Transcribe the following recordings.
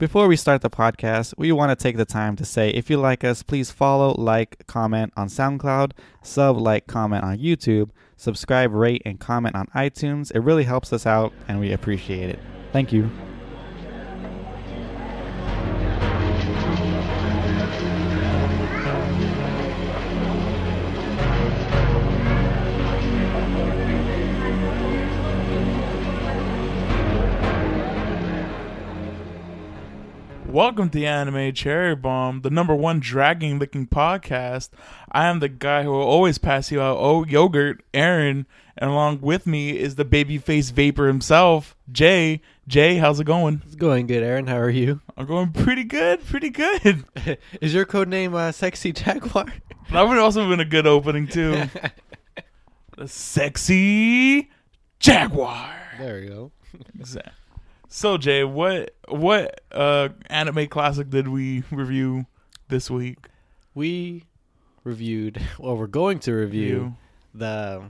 Before we start the podcast, we want to take the time to say if you like us, please follow, like, comment on SoundCloud, sub, like, comment on YouTube, subscribe, rate, and comment on iTunes. It really helps us out and we appreciate it. Thank you. Welcome to the Anime Cherry Bomb, the number one dragon licking podcast. I am the guy who will always pass you out oh yogurt, Aaron, and along with me is the babyface vapor himself, Jay. Jay, how's it going? It's going good, Aaron. How are you? I'm going pretty good, pretty good. Is your code name uh, Sexy Jaguar? That would also have been a good opening too. the sexy jaguar. there you go. Exactly. So Jay, what what uh anime classic did we review this week? We reviewed, well, we're going to review Review the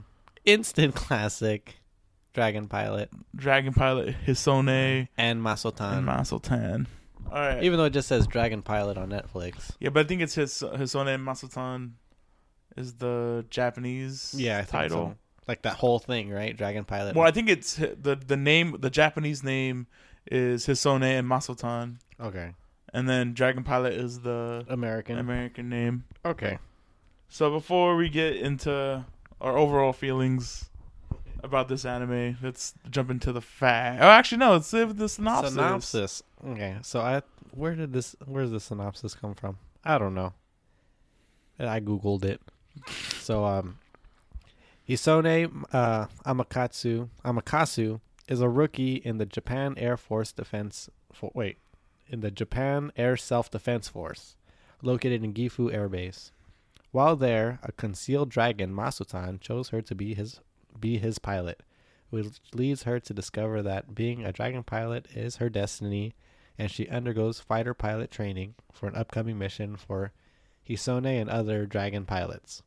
instant classic Dragon Pilot Dragon Pilot Hisone and Masotan. and Masotan. All right. Even though it just says Dragon Pilot on Netflix. yeah, but I think it's his Hisone and Masotan is the Japanese Yeah, I think title. so. Like that whole thing, right? Dragon Pilot. Well, I think it's the the name the Japanese name is Hisone and Masotan, okay. and then Dragon Pilot is the American. American name. okay. So before we get into our overall feelings about this anime, let's jump into the fact. Oh, actually, no. Let's live the synopsis. Synopsis. Okay. So I where did this where's the synopsis come from? I don't know. I googled it. So um Hisone uh Amakatsu Amakasu is a rookie in the Japan Air Force Defense for wait, in the Japan Air Self-Defense Force located in Gifu Air Base. While there, a concealed dragon Masotan chose her to be his be his pilot which leads her to discover that being a dragon pilot is her destiny, and she undergoes fighter pilot training for an upcoming mission for Hisone and other dragon pilots.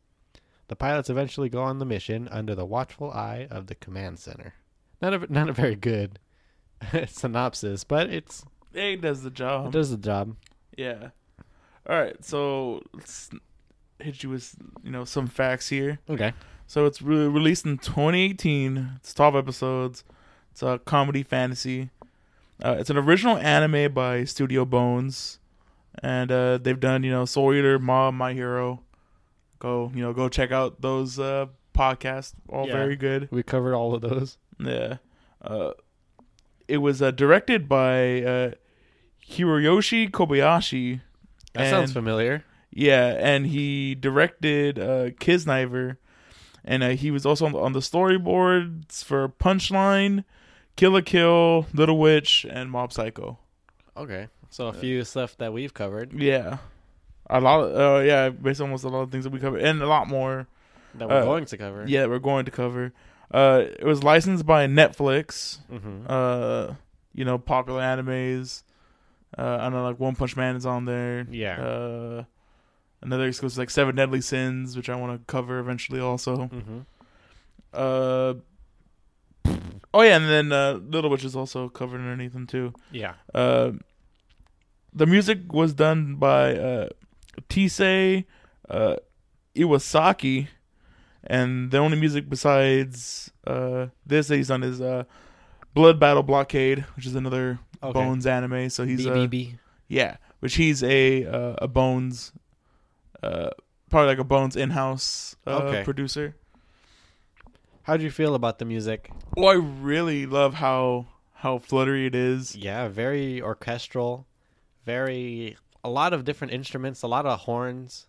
The pilots eventually go on the mission under the watchful eye of the command center. Not a not a very good synopsis, but it's It does the job. it does the job. Yeah. All right. So let's hit you with you know some facts here. Okay. So it's re- released in 2018. It's 12 episodes. It's a comedy fantasy. Uh, it's an original anime by Studio Bones, and uh, they've done you know Soul Eater, Mob, My Hero. Go you know go check out those uh, podcasts. All Yeah. very good. We covered all of those. Yeah. Uh, it was uh, directed by uh, Hiroyoshi Kobayashi. That sounds And- familiar. Yeah, and he directed uh, Kiznaiver, and uh, he was also on the, on the storyboards for Punchline, Kill la Kill, Little Witch, and Mob Psycho. Okay. So a few stuff that we've covered Yeah, a lot. Of, uh, yeah, based on almost a lot of things that we covered, and a lot more. that we're Uh, going to cover. Yeah, we're going to cover. Uh, it was licensed by Netflix. Mm-hmm. Uh, you know, popular animes. Uh, I know like One Punch Man is on there. Yeah. Uh, another exclusive like Seven Deadly Sins, which I want to cover eventually also. mm-hmm. Uh, oh yeah, and then uh, Little Witch is also covered underneath them too. Yeah. Uh, the music was done by uh, Taisei uh, Iwasaki, and the only music besides uh, this that he's done is uh, Blood Battle Blockade, which is another Okay. Bones anime. So he's BBB. yeah, which he's a uh, a Bones, uh, probably like a Bones in-house uh, Okay. producer. How do you feel about the music? Well, I really love how how fluttery it is. Yeah, very orchestral, very a lot of different instruments, a lot of horns.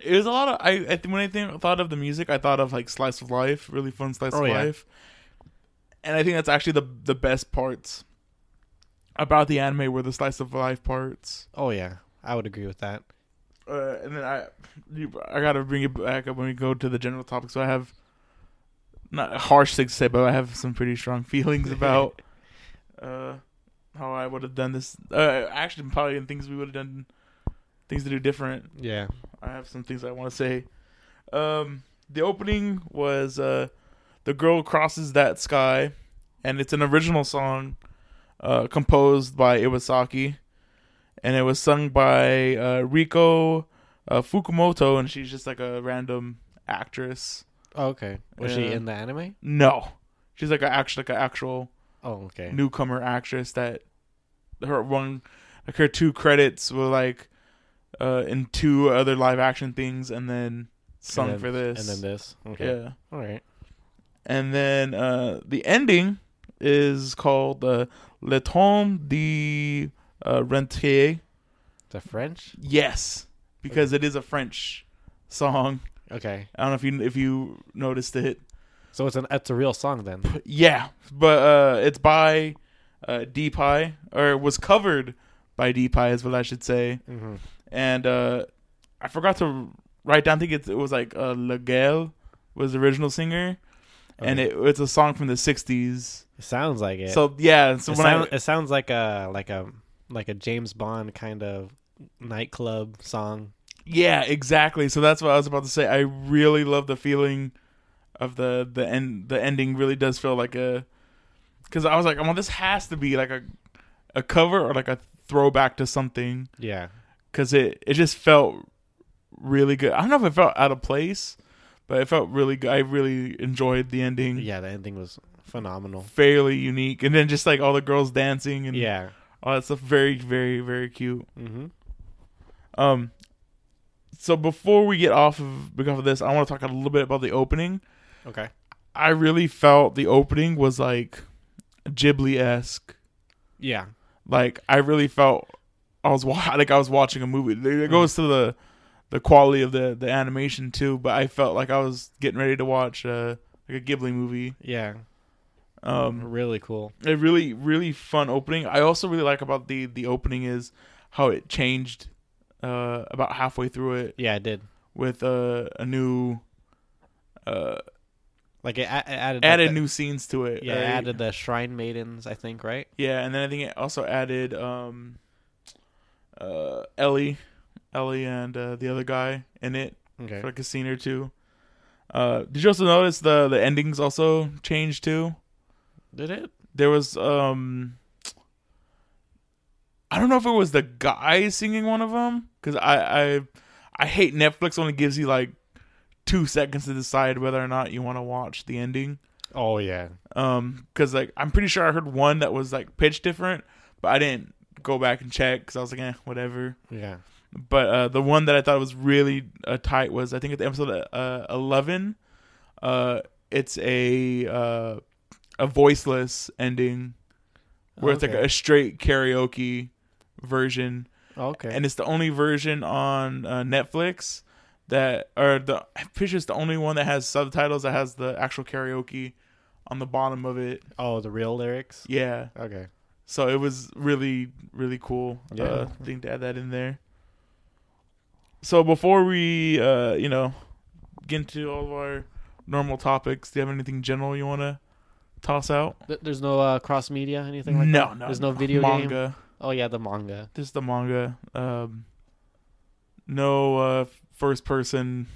It was a lot of I. I when I think thought of the music, I thought of like slice of life, really fun slice Oh, of yeah. life, and I think that's actually the the best parts about the anime were the slice of life parts. Oh yeah, I would agree with that. Uh, and then I, you, I gotta bring it back up when we go to the general topic. So I have not harsh things to say, but I have some pretty strong feelings about uh, how I would have done this. Uh, actually, probably in things we would have done, things to do different. Yeah. I have some things I want to say. Um, the opening was uh, "The Girl Crosses That Sky," and it's an original song uh, composed by Iwasaki. and it was sung by uh, Riko uh, Fukumoto, and she's just like a random actress. Oh, okay. Was she in the anime? No, she's like a actual like an actual Oh, okay. newcomer actress that her one like her two credits were like uh in two other live action things and then sung And then- for this. And then this. Okay. Yeah. All right. And then uh the ending is called uh Le Temps de uh, Rentier. The French? Yes, because it is a French song. Okay. I don't know if you if you noticed it. So it's an it's a real song then. Yeah, but uh, it's by uh, Deepai, or it was covered by Deepai, is what I should say. Mm-hmm. And uh, I forgot to write down. I think it, it was like uh, Legal was the original singer, and it, it's a song from the '60s. It sounds like it. So yeah, so it, sound- I it sounds like a like a like a James Bond kind of nightclub song. yeah, exactly. So that's what I was about to say. I really love the feeling of the the end. The ending really does feel like a because I was like, well, this has to be like a a cover or like a throwback to something. Yeah. because it it just felt really good. I don't know if it felt out of place, but it felt really good. I really enjoyed the ending. Yeah, the ending was phenomenal. fairly unique, and then just like all the girls dancing and Yeah. all that stuff, very very very cute. Mm-hmm. Um, so before we get off of because of this, I want to talk a little bit about the opening. Okay. I really felt the opening was like Ghibli esque. Yeah. Like I really felt I was wa- like I was watching a movie. It goes to the the quality of the the animation too, but I felt like I was getting ready to watch uh, like a Ghibli movie. Yeah. Um, really cool. a really really fun opening. I also really like about the the opening is how it changed uh, about halfway through it Yeah, it did. with uh, a new uh, Like it, a- added added like the- new scenes to it. Yeah, it right? added the shrine maidens. I think right. Yeah, and then I think it also added um, uh, Ellie, Ellie, and uh, the other guy in it Okay. for like a scene or two. Uh, did you also notice the the endings also changed too? Did it? There was um, I don't know if it was the guy singing one of them because I I I hate Netflix only gives you like two seconds to decide whether or not you want to watch the ending. Oh yeah. Um, because like I'm pretty sure I heard one that was like pitch different, but I didn't go back and check because I was like, eh, whatever. Yeah. But uh, the one that I thought was really uh, tight was I think at the episode uh, eleven. Uh, it's a uh, a voiceless ending where it's like a straight karaoke version, Okay. and it's the only version on uh, Netflix that or the I'm pretty sure it's the only one that has subtitles that has the actual karaoke on the bottom of it. oh, the real lyrics. Yeah. Okay. So it was really, really cool. Yeah. Uh, thing to add that in there. So before we, uh, you know, get into all of our normal topics, do you have anything general you want to toss out? There's no uh, cross media, anything like no, that. no. There's no video game. Oh yeah, the manga. Just the manga. Um, no uh, first person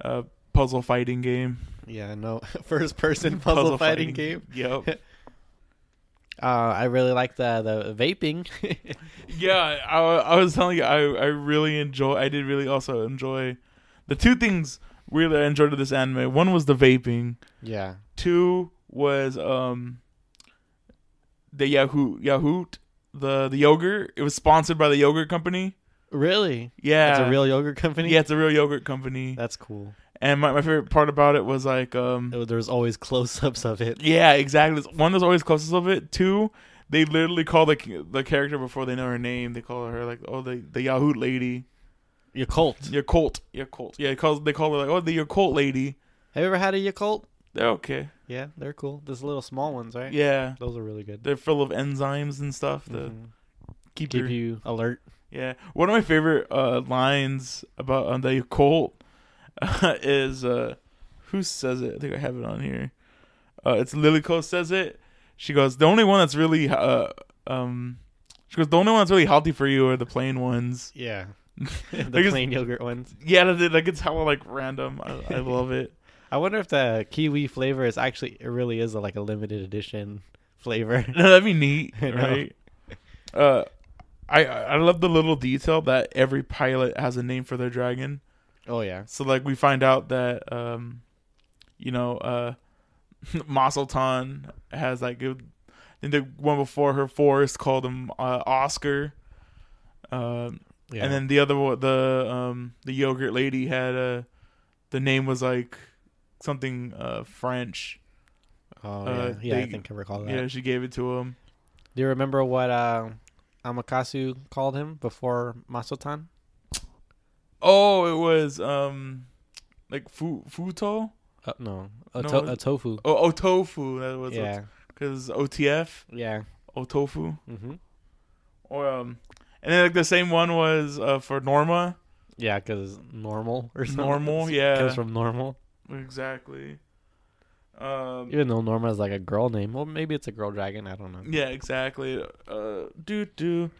uh, puzzle fighting game. Yeah, no first person puzzle, fighting, game. Yep. Uh, I really like the the vaping. yeah, I, I was telling you, I, I really enjoy. I did really also enjoy the two things really I enjoyed of this anime. One was the vaping. yeah. Two was um the Yahoo Yahoo the the yogurt. It was sponsored by the yogurt company. Really? Yeah, It's a real yogurt company. yeah, it's a real yogurt company. That's cool. And my, my favorite part about it was like um There- There's always close-ups of it. yeah exactly one there's always closest of it. Two they literally call the the character before they know her name. They call her like oh the the Yahoo lady. Yakult. Your Colt. Yakult. Yeah, it calls, they call her like, oh, the Yakult lady. Have you ever had a Yakult? They're okay. Yeah, they're cool. Those little small ones, right? Yeah. Those are really good. They're full of enzymes and stuff to Mhm. keep Give your. you alert. Yeah. One of my favorite uh, lines about um, the Colt uh, is uh, who says it? I think I have it on here. Uh, it's Lilico says it. She goes, the only one that's really, uh, um, she goes, the only one that's really healthy for you are the plain ones. Yeah. The it's- plain yogurt ones. Yeah, that- like it's hella like random. I, I love it. I wonder if the kiwi flavor is actually it really is a, like a limited edition flavor. No, that'd be neat, right? Uh, I I love the little detail that every pilot has a name for their dragon. Oh yeah. So like we find out that um, you know, uh, Masotan has like a, think the one before her, Forrest called him uh, Oscar. Um, Yeah. and then the other one, the um, the yogurt lady had a, the name was like something uh French. oh uh, yeah. Yeah, I think I recall that. Yeah, she gave it to him. Do you remember what uh, Amakasu called him before Masotan? Oh, it was um, like fu futo. Uh, no, a, No, to- it- a tofu. Oh, otofu. That was yeah, because OTF yeah. otofu. Mm-hmm. Or um, and then like the same one was uh for Norma. Yeah, because normal or something. Normal, yeah. Comes from normal. Exactly. Um. Even though Norma is like a girl name. Well, maybe it's a girl dragon. I don't know. Yeah, exactly. Uh, do do.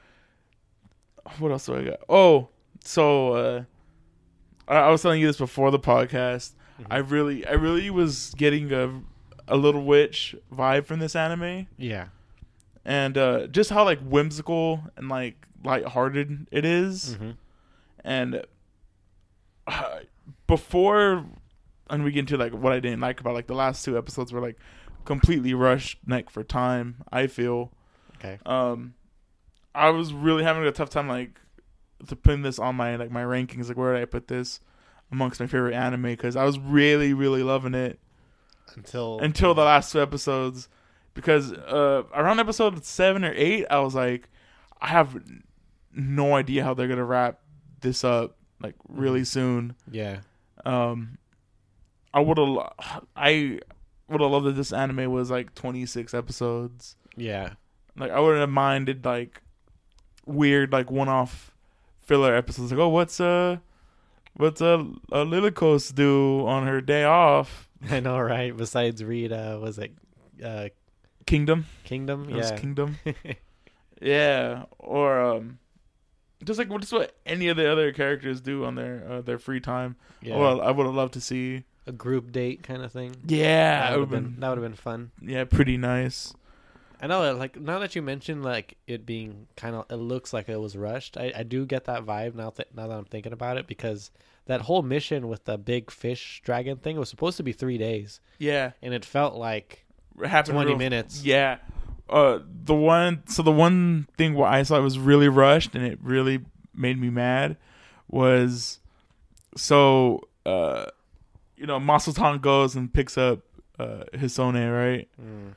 What else do I got? Oh, so uh, I, I was telling you this before the podcast. Mhm. I really, I really was getting a a little witch vibe from this anime, Yeah. and uh, just how like whimsical and like lighthearted it is. Mm-hmm. and uh, before and we get into like what I didn't like about like the last two episodes were like completely rushed neck for time. I feel Okay. um I was really having a tough time like to putting this on my like my rankings like where did I put this amongst my favorite anime because I was really really loving it Until until the last two episodes because uh around episode 7 or 8 I was like I have no idea how they're going to wrap this up like really soon Yeah. um I would have I would have loved that this anime was like 26 episodes Yeah. like I wouldn't have minded like weird like one-off filler episodes like oh what's uh what's uh, uh Lilico's do on her day off I know, right? Besides read, uh, was it uh, Kingdom Kingdom? It was Yeah. Kingdom Yeah, or um, just like just what any of the other characters do on their uh, their free time. yeah. Well, I would have loved to see. A group date kind of thing. Yeah, that would have been, been that would have been fun. yeah, pretty nice. I know, like now that you mentioned like it being kind of, it looks like it was rushed. I, I do get that vibe now that now that I'm thinking about it because that whole mission with the big fish dragon thing was supposed to be three days, Yeah, and it felt like it twenty real- minutes. Yeah, uh, the one so the one thing what I saw was really rushed and it really made me mad was so uh, you know Masotan goes and picks up uh Hisone right. Mm.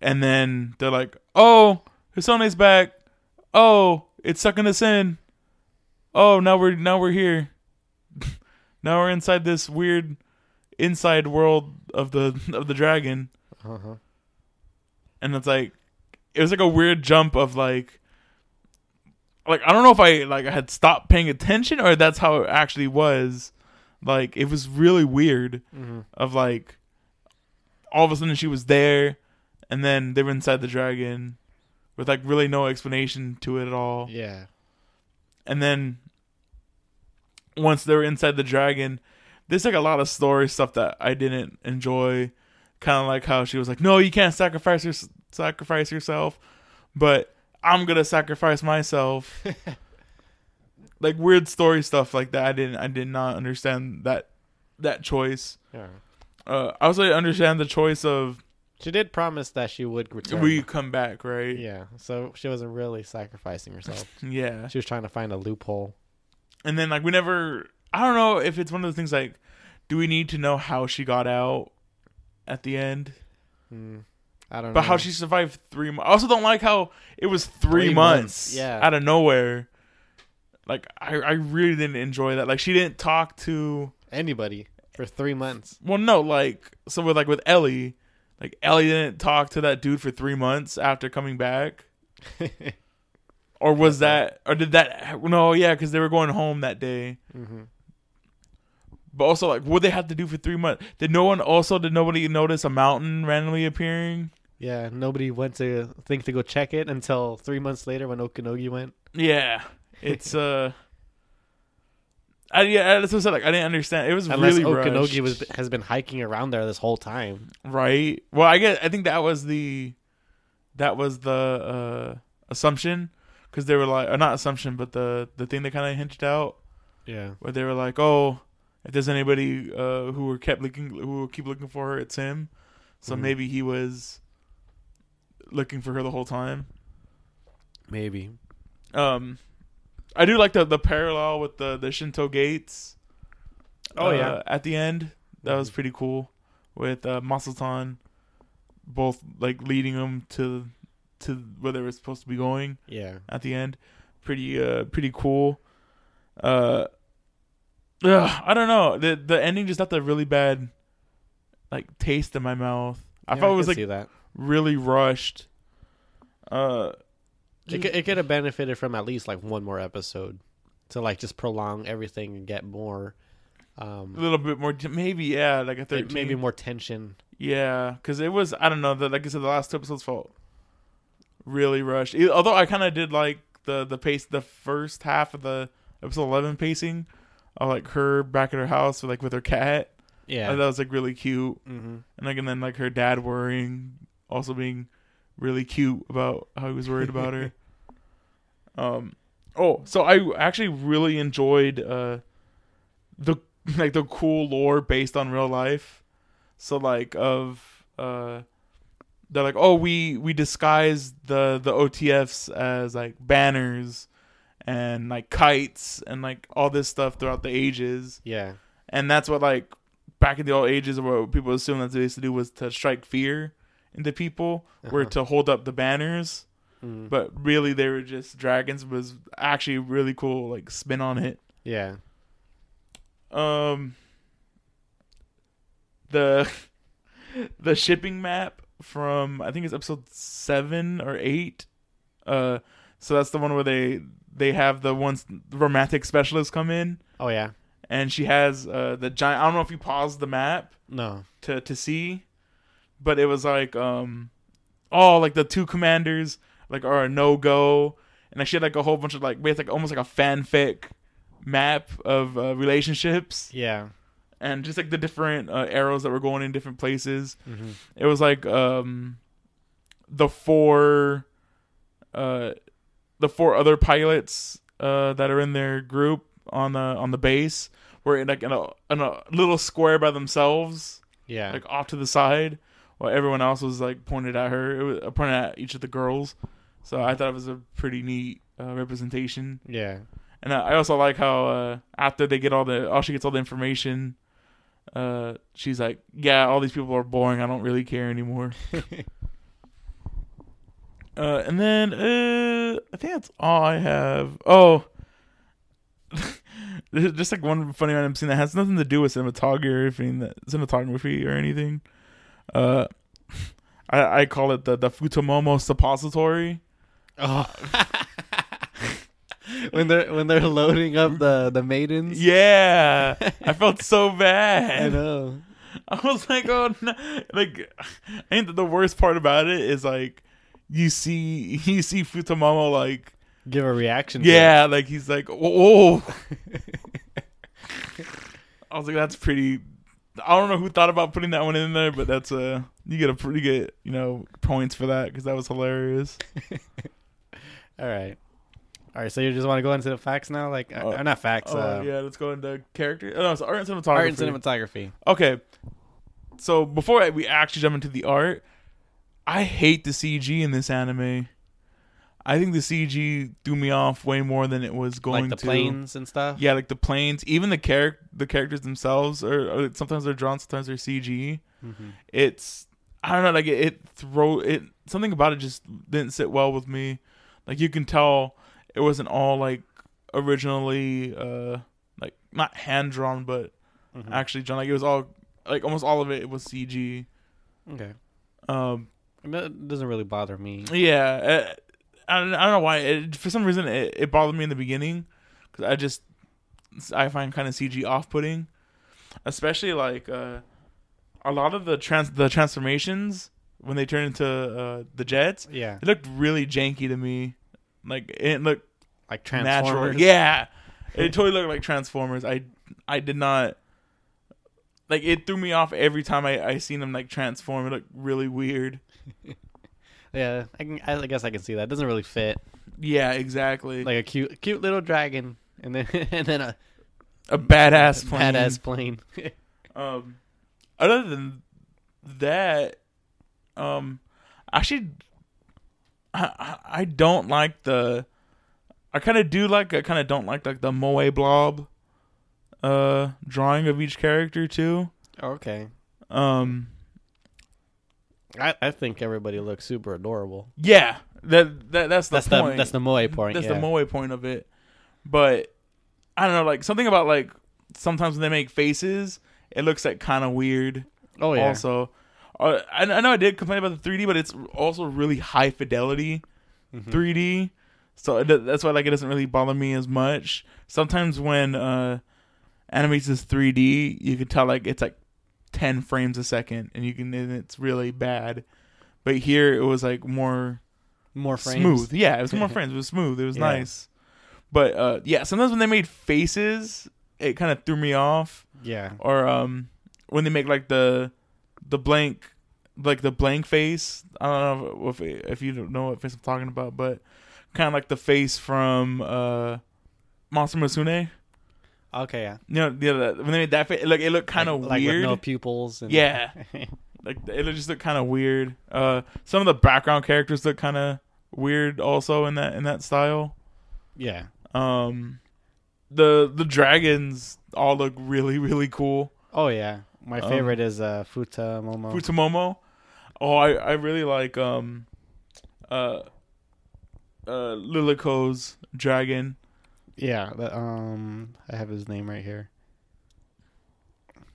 and then they're like, "Oh, Hisone's back. Oh, it's sucking us in. Oh, now we're now we're here. now we're inside this weird inside world of the of the dragon." Uh-huh. And it's like it was like a weird jump of like like I don't know if I like I had stopped paying attention or that's how it actually was. Like it was really weird Mm-hmm. of like all of a sudden she was there and then they were inside the dragon with like really no explanation to it at all Yeah. and then once they were inside the dragon there's like a lot of story stuff that i didn't enjoy kind of like how she was like no you can't sacrifice your, sacrifice yourself but i'm gonna sacrifice myself like weird story stuff like that i didn't i did not understand that that choice Yeah. uh, I also understand the choice of She did promise that she would return. we come back, right? yeah. So she wasn't really sacrificing herself. Yeah. she was trying to find a loophole. And then like we never I don't know if it's one of the things like do we need to know how she got out at the end? Mm. I don't know. But know. how she survived 3 months. I also don't like how it was 3, Three months, months, yeah. out of nowhere. Like I I really didn't enjoy that. Like she didn't talk to anybody for three months. well no, like so with like with Ellie, like Ellie didn't talk to that dude for 3 months after coming back. Or was that, or did that? No, yeah, because they were going home that day. hmm But also, like, what they have to do for three months? Did no one also? Did nobody notice a mountain randomly appearing? Yeah, nobody went to think to go check it until three months later when Okanogi went. Yeah, it's uh, I yeah, that's what I said. Like, I didn't understand. It was Unless really Okanogi rushed, was has been hiking around there this whole time. right. Well, I get. I think that was the, that was the uh assumption, because they were like, or not assumption, but the the thing they kind of hinted out Yeah. where they were like, oh, if there's anybody uh, who were kept looking, who will keep looking for her, it's him. So Mhm. maybe he was looking for her the whole time. Maybe. Um, I do like the the parallel with the the Shinto gates. Oh, uh, yeah. at the end that was Mhm. pretty cool with uh, Masotan both like leading them to to where they were supposed to be going Yeah. at the end. Pretty uh pretty cool. Uh, ugh, I don't know the the ending just left a really bad like taste in my mouth. I Yeah, felt it was like really rushed. Uh, It could, it could have benefited from at least like one more episode to like just prolong everything and get more, um, a little bit more, maybe yeah, like a may- thirteen, maybe more tension. yeah, because it was I don't know that like I said the last two episodes felt really rushed. E- Although I kind of did like the the pace, the first half of the episode eleven pacing, of like her back at her house like with her cat. Yeah. that was like really cute, mm-hmm. and like and then like her dad worrying, also being really cute about how he was worried about her. Um, oh, so I actually really enjoyed uh the like the cool lore based on real life. So like of uh they're like oh we we disguise the the OTFs as like banners and like kites and like all this stuff throughout the ages Yeah. and that's what like back in the old ages what people assumed that they used to do was to strike fear into people were Uh-huh. to hold up the banners Mhm. but really they were just dragons was actually really cool like spin on it yeah. um the the shipping map from i think it's episode 7 or 8 uh so that's the one where they they have the ones romantic specialists come in Oh yeah. and she has uh the giant i don't know if you paused the map No. to to see but it was like um oh like the two commanders like are a no-go and like she had like a whole bunch of like basically like almost like a fanfic map of uh, relationships Yeah. and just like the different uh, arrows that were going in different places Mm-hmm. it was like um the four uh the four other pilots uh that are in their group on the on the base were in like in a in a little square by themselves Yeah. like off to the side while everyone else was like pointed at her it was uh, pointed at each of the girls so i thought it was a pretty neat uh, representation yeah. and I I also like how uh, after they get all the, all she gets all the information, uh, she's like, "Yeah, all these people are boring. I don't really care anymore." uh, and then uh, I think that's all I have. Oh, just like one funny random scene that has nothing to do with cinematography, or that cinematography or anything. Uh, I I call it the the Futomomo suppository. Oh. when they're when they're loading up the the maidens. Yeah, I felt so bad. I know. I was like, oh, no. like, I think the worst part about it is like, you see, you see Futomomo like, Give a reaction. to yeah, like he's like, oh. I was like, that's pretty. I don't know who thought about putting that one in there, but that's uh, you get a pretty good, you know, points for that because that was hilarious. All right. All right. So you just want to go into the facts now, like Oh. uh, not facts. Oh uh, yeah, let's go into character. Oh, no, it's art and cinematography. art and cinematography. Okay. So before we actually jump into the art, I hate the CG in this anime. I think the CG threw me off way more than it was going Like the to. planes and stuff. Yeah, like the planes, even the char- the characters themselves are, are sometimes they're drawn, sometimes they're CG. Mhm. It's I don't know, like it, it throw it something about it just didn't sit well with me. Like you can tell it wasn't all like originally uh like not hand drawn but Mhm. actually drawn. Like it was all like almost all of it was CG. Okay. Um, That doesn't really bother me. yeah, uh, I don't, I don't know why. It, for some reason, it, it bothered me in the beginning because I just I find kind of CG off putting, especially like uh, a lot of the trans the transformations when they turn into uh, the jets. Yeah. It looked really janky to me. Like it looked Like natural. Transformers. Yeah, it totally looked like Transformers. I I did not like it threw me off every time I I seen them like transform. It looked really weird. Yeah. I can. I guess I can see that. It doesn't really fit. Yeah, exactly. like a cute cute little dragon, and then and then a a badass plane. badass plane. Um, other than that, um, actually, I I, I don't like the. I kind of do like. I kind of don't like like the moe blob, uh, drawing of each character too. okay, Um, I I think everybody looks super adorable. yeah, that that that's the That's point. the that's the moe point. That's yeah. the moe point of it. But I don't know, like something about like sometimes when they make faces, it looks like kind of weird. oh yeah. Also, uh, I, I know I did complain about the 3D, but it's also really high fidelity Mhm. 3D. So it, that's why like it doesn't really bother me as much. Sometimes when uh animates is 3D, you can tell like it's like 10 frames a second, and you can and it's really bad. But here it was like more More frames. smooth. Yeah, it was more frames. It was smooth. It was Yeah. nice. But uh yeah, sometimes when they made faces, it kind of threw me off. Yeah. Or um when they make like the the blank like the blank face. I don't know if if you don't know what face I'm talking about, but kind of like the face from uh Monster Musume. Okay. Yeah. You know, yeah, that- when they made that face, like it looked kind of like, like weird. with no pupils. And Yeah. like it just looked kind of weird. Uh, some of the background characters look kind of weird also in that in that style. yeah. Um, the the dragons all look really really cool. Oh yeah. My Um, favorite is uh Futa Momo. Futomomo. Oh, I I really like um, uh, uh Lilico's dragon. Yeah. The, um, I have his name right here.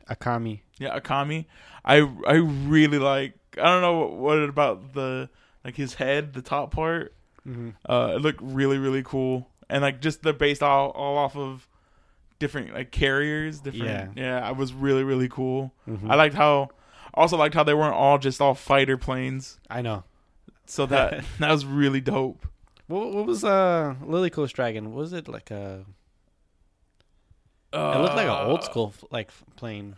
Akami. Yeah, Akami. I I really like. I don't know what, what about the like his head, the top part. Mm-hmm. Uh, it looked really really cool, and like just they're based all all off of different like carriers. Different. Yeah. Yeah, it was really really cool. Mm-hmm. I liked how. Also liked how they weren't all just all fighter planes. I know. So that that was really dope. What, what was uh Lilico's Dragon? Was it like a? Uh, It looked like an old school like plane.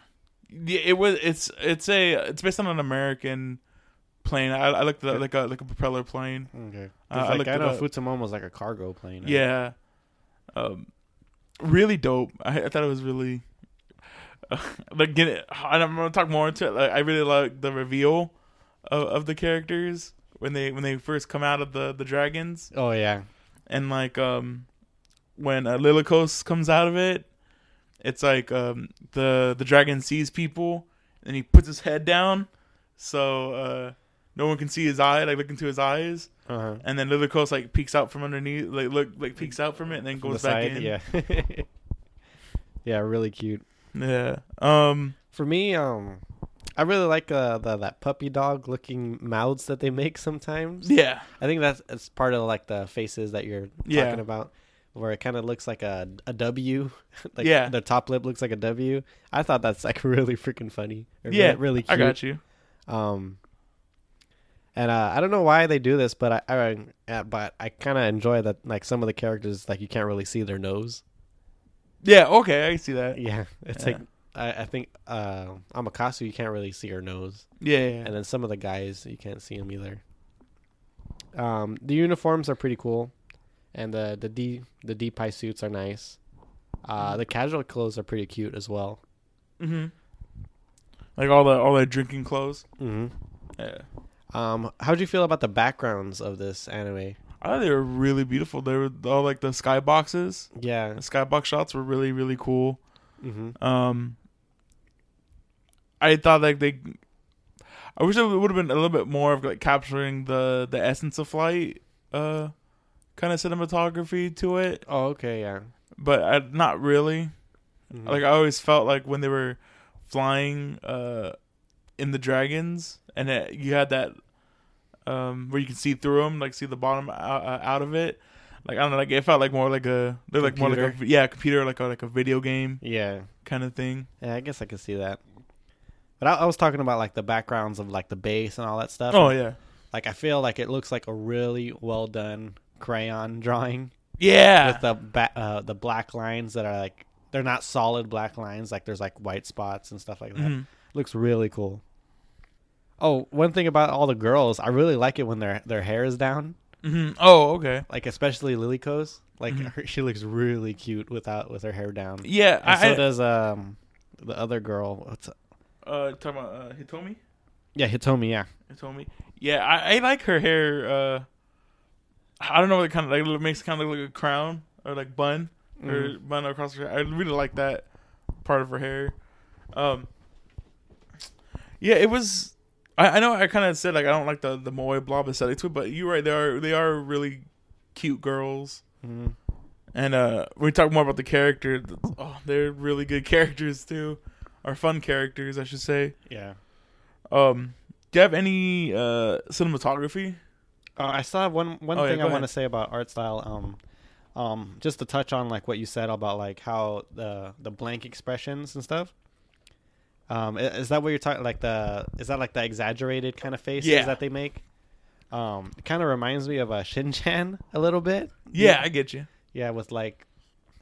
Yeah, it was. It's it's a it's based on an American plane. I, I looked at like a like a propeller plane. Okay. Uh, I like looked I know up. Was like a cargo plane. right? Yeah, um, really dope. I, I thought it was really like get it. I'm gonna talk more into it. Like I really like the reveal of, of the characters when they when they first come out of the the dragons Oh yeah. and like um when uh, Lilico's comes out of it, it's like um the the dragon sees people and he puts his head down so uh no one can see his eye like look into his eyes Uh huh. and then Lilico's like peeks out from underneath like look like peeks out from it and then goes the back side, in Yeah. yeah, really cute. yeah um For me, um, I really like uh, the that puppy dog looking mouths that they make sometimes. yeah I think that's it's part of like the faces that you're Yeah. talking about, where it kind of looks like a a W. like Yeah. the top lip looks like a W. I thought that's like really freaking funny. Or Yeah, really, really cute. I got you Um, and uh, I don't know why they do this, but I, I uh, but I kind of enjoy that. Like some of the characters, like you can't really see their nose. yeah okay I see that Yeah, it's Yeah. like I, I think uh, Amakasu, you can't really see her nose, yeah, yeah, and then some of the guys you can't see them either. Um, the uniforms are pretty cool, and the the D the D pie suits are nice. Uh, the casual clothes are pretty cute as well. mm-hmm like all the all the drinking clothes Mm-hmm. yeah Um, how do you feel about the backgrounds of this anime? I thought they were really beautiful. They were all like the skyboxes. Yeah. The skybox shots were really really cool. Mm-hmm. Um, I thought like they, I wish it would have been a little bit more of like capturing the the essence of flight, uh, kind of cinematography to it, Oh, okay, yeah. but I, not really. Mhm. Like I always felt like when they were flying, uh, in the dragons, and it, you had that, um, where you can see through them, like see the bottom out, uh, out of it. Like I don't know, like it felt like more like a, they're like more like a Computer. yeah, computer like a like a video game yeah. kind of thing. Yeah, I guess I could see that. But I, I was talking about like the backgrounds of like the base and all that stuff. Oh And, yeah, Like I feel like it looks like a really well done crayon drawing yeah. with the ba- uh, the black lines that are like they're not solid black lines. Like there's like white spots and stuff like that. Mhm. Looks really cool. Oh, one thing about all the girls, I really like it when their their hair is down. hmm Oh, okay. Like especially Lilico's. Like Mhm. her, she looks really cute without with her hair down. Yeah, And so I, does um the other girl. What's uh talking about uh, Hitomi. yeah Hitomi? Yeah. Hitomi. Yeah, I, I like her hair. Uh, I don't know what it kind of like it makes it kind of look like a crown or like bun or Mhm. bun across her. I really like that part of her hair. Um, yeah, it was. I, I know I kind of said like I don't like the the moe blob aesthetic to it, but you're right. They are they are really cute girls. Mhm. And uh, we talk more about the character, oh, they're really good characters too, or fun characters, I should say. Yeah. Um, do you have any uh cinematography? Uh, I still have one one Oh, thing go I want to say about art style. Um, um, just to touch on like what you said about like how the the blank expressions and stuff. Um, is that what you're talking? Like the is that like the exaggerated kind of faces Yeah. that they make? Um, it kind of reminds me of a Shin-chan a little bit. Yeah, I get you. Yeah, with like,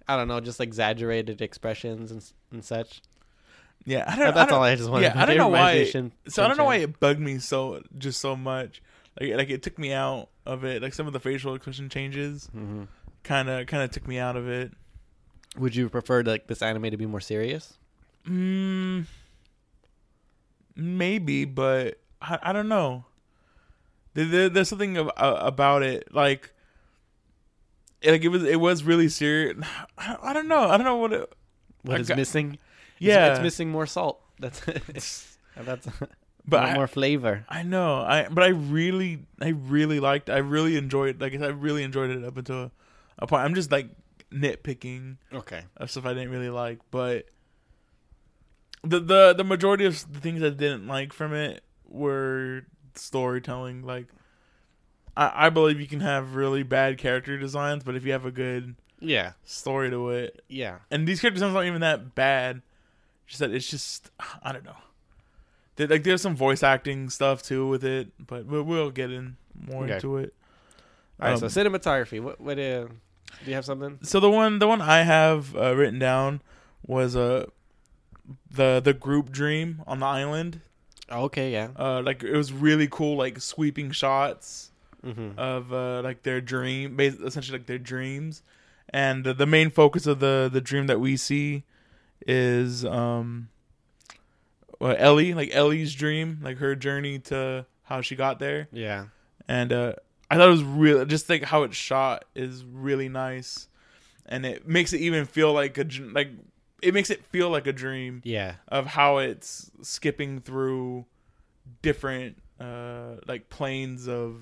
I don't know, just exaggerated expressions and and such. Yeah, I don't. that's I all don't, I just wanted. yeah, to I don't know why- of So I don't know why it bugged me so just so much. Like like it took me out of it. Like some of the facial expression changes kind of kind of took me out of it. Would you prefer like this anime to be more serious? Mm, maybe, but I, I don't know. There, there, there's something ab- uh, about it, like, like it was it was really serious. I, I don't know. I don't know what. It, What is got- missing? Yeah, it's, missing more salt. That's it. that's but more, I, more flavor. I know. I but I really I really liked. I really enjoyed. Like I really enjoyed it up until a point. I'm just like nitpicking Okay. of stuff I didn't really like, but the the the majority of the things I didn't like from it were storytelling. Like, I I believe you can have really bad character designs, but if you have a good Yeah. story to it, Yeah. and these character designs aren't even that bad, just that it's just I don't know. There, like there's some voice acting stuff too with it, but we'll, we'll get in more Okay. into it. All right. Um, so cinematography. What? What? Uh, do you have something? So the one the one I have uh, written down was uh the the group dream on the island. okay. Yeah. Uh like it was really cool like sweeping shots Mm-hmm. of uh like their dream essentially like their dreams. And the, the main focus of the the dream that we see is um uh, Ellie, like Ellie's dream, like her journey to how she got there yeah. and uh, I thought it was real. Just like how it's shot is really nice, and it makes it even feel like a like it makes it feel like a dream Yeah. of how it's skipping through different uh like planes of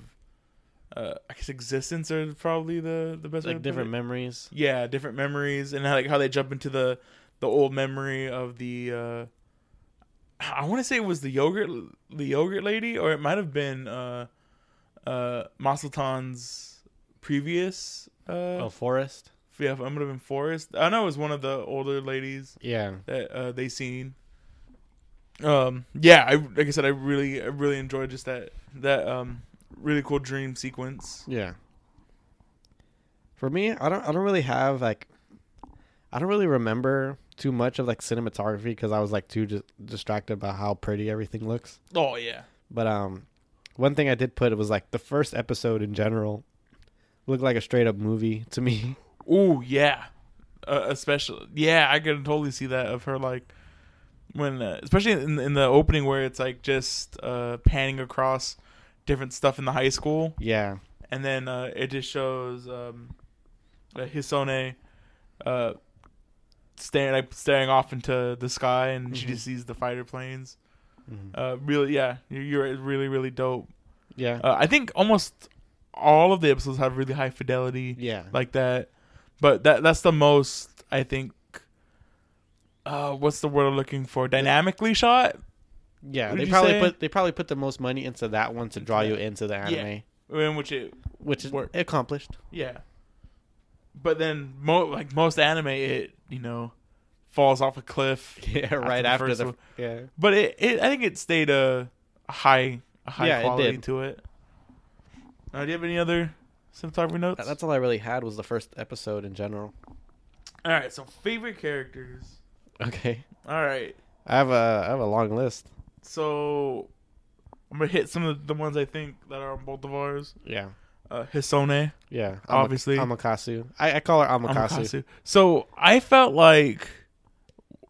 uh I guess existence are probably the the best way to Like different memories. yeah different memories and how, like how they jump into the the old memory of the uh I want to say it was the yogurt the yogurt lady or it might have been uh uh previous uh oh, forest. yeah it might have been Forest I know it was one of the older ladies Yeah. that uh, they seen. Um, yeah, I like I said, I really, I really enjoyed just that that um really cool dream sequence. Yeah. For me, I don't. I don't really have like. I don't really remember too much of like cinematography because I was like too just distracted by how pretty everything looks. Oh yeah, But um, one thing I did put it was like the first episode in general looked like a straight up movie to me. Oh yeah, uh, especially yeah, I can totally see that of her like when, uh, especially in in the opening where it's like just uh panning across different stuff in the high school, Yeah. and then uh, it just shows um Hisone uh staring like staring off into the sky, and she Mhm. just sees the fighter planes. Mhm. Uh, really, yeah, you're, you're really, really dope. Yeah. Uh, I think almost all of the episodes have really high fidelity yeah. like that, but that that's the most I think. Uh, what's the word I'm looking for? Dynamically shot, yeah. would They probably say? put they probably put the most money into that one to draw you into the anime, in which it, which is accomplished. yeah. But then, mo- like most anime, it you know falls off a cliff. Yeah. Right the after the one. yeah. But it, it I think it stayed a, high a high Yeah, quality did. to it. Uh, do you have any other cinematography notes? That's all I really had was the first episode in general. All right, so favorite characters. Okay. All right, I have a I have a long list. so I'm gonna hit some of the ones I think that are on both of ours. Yeah. Uh, Hisone. Yeah, Ama- Obviously. Amakasu. I, I call her Amakasu. Amakasu. So I felt like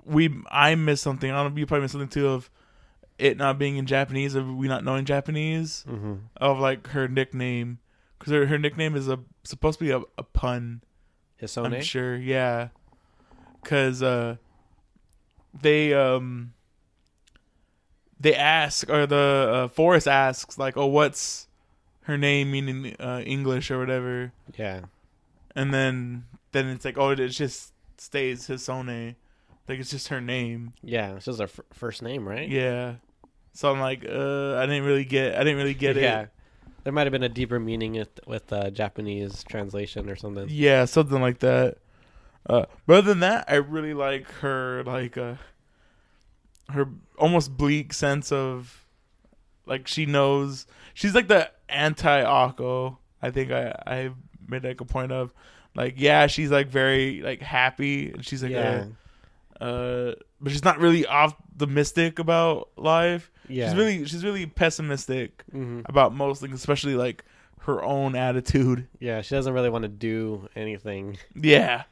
we I missed something. I don't know. You probably missed something too of it not being in Japanese of we not knowing Japanese Mm-hmm. of like her nickname because her, her nickname is a supposed to be a, a pun. Hisone. I'm sure, yeah, because uh, they um they ask or the uh, forest asks like, oh, what's her name meaning uh, English or whatever, Yeah. and then then it's like, oh, it just stays Hisone, like it's just her name, Yeah. It's just her f- first name, right? yeah. So I'm like, uh, I didn't really get, I didn't really get yeah. it, There might have been a deeper meaning with, with uh, Japanese translation or something. yeah, something like that. Uh, but other than that, I really like her like uh her almost bleak sense of like she knows she's like the anti Akko. I think I I made like a point of like yeah she's like very like happy and she's like yeah. a, uh but she's not really optimistic about life. Yeah. She's really she's really pessimistic hmm about most things, especially like her own attitude. Yeah. She doesn't really want to do anything, Yeah.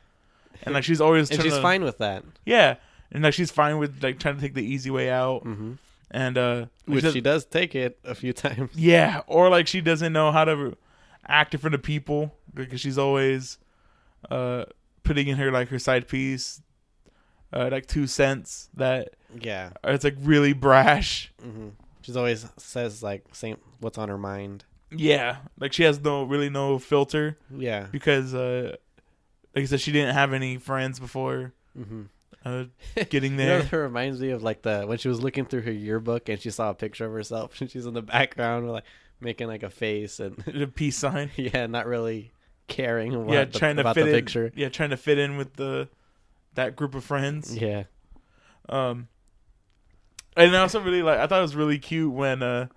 And like she's always and she's to- fine with that. Yeah, and like she's fine with like trying to take the easy way out, hmm and uh, Which does- she does take it a few times. yeah, or like she doesn't know how to act in front of people because she's always uh putting in her like her side piece, uh, like two cents that Yeah. it's like really brash. hmm She's always says like same what's on her mind. Yeah, like she has no really no filter Yeah. because uh, like I said, she didn't have any friends before hmm uh getting You know, there. reminds me of like the when she was looking through her yearbook and she saw a picture of herself and she's in the background like making like a face and the peace sign. yeah, not really caring about, yeah, the, trying to about fit the in. picture. Yeah, trying to fit in with the that group of friends. Yeah. Um, and I also really like. I thought it was really cute when uh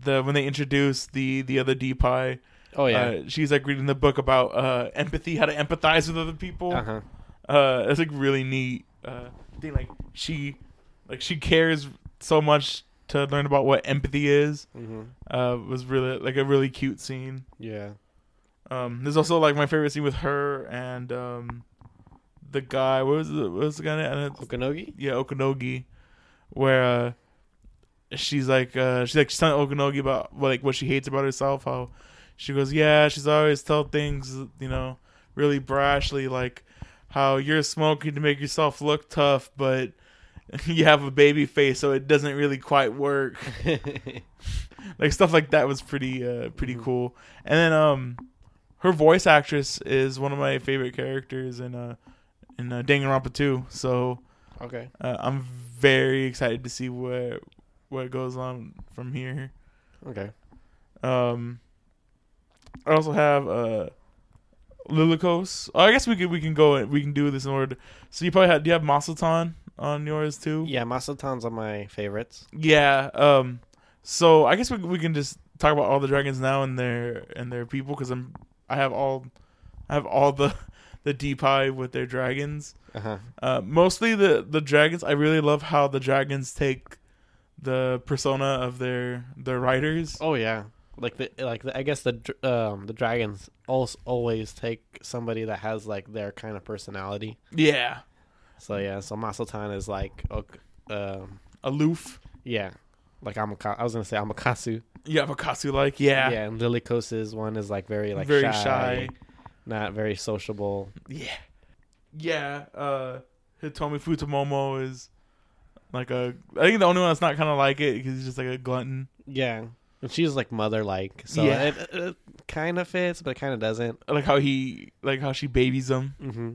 the when they introduced the the other D-Pi. Oh yeah. Uh, she's like reading the book about uh empathy, how to empathize with other people. Uh huh. Uh, it's like really neat. Uh, I think like she like she cares so much to learn about what empathy is. hmm Uh, was really like a really cute scene. Yeah. Um, there's also like my favorite scene with her and um, the guy. What was the what was the guy? name? Okanogi. yeah, Okanogi, where uh, she's like uh, she's like she's telling Okanogi about like what she hates about herself. How she goes, yeah, she's always tell things you know really brashly, like how you're smoking to make yourself look tough, but you have a baby face, so it doesn't really quite work. like stuff like that was pretty uh pretty Mhm. cool. And then um her voice actress is one of my favorite characters in uh in uh, Danganronpa 2. So okay. uh, I'm very excited to see what what goes on from here. Okay. Um I also have uh Lilico's. Oh, I guess we can we can go we can do this in order. So you probably have do you have Masotan on yours too? Yeah, Masotan's on my favorites. Yeah. Um. So I guess we we can just talk about all the dragons now and their and their people because I'm I have all I have all the the D-Pi with their dragons. Uh huh. Uh, mostly the the dragons. I really love how the dragons take the persona of their their riders. Oh yeah. Like the like the, I guess the dr- um the dragons also always take somebody that has like their kind of personality. Yeah. So yeah, so Masotan is like ok- um Aloof. yeah, like Amaka. I was gonna say I'm a Amakasu. Yeah, Makasu like yeah. Yeah, and Lilikos's one is like very like Very shy, shy. not very sociable. Yeah. Yeah. Uh, Hitomi Futomomo is like a. I think the only one that's not kind of like it because he's just like a glutton. Yeah, and she's like mother like. So Yeah. it, it, kind of fits, but it kind of doesn't. Like how he like how she babies him. hmm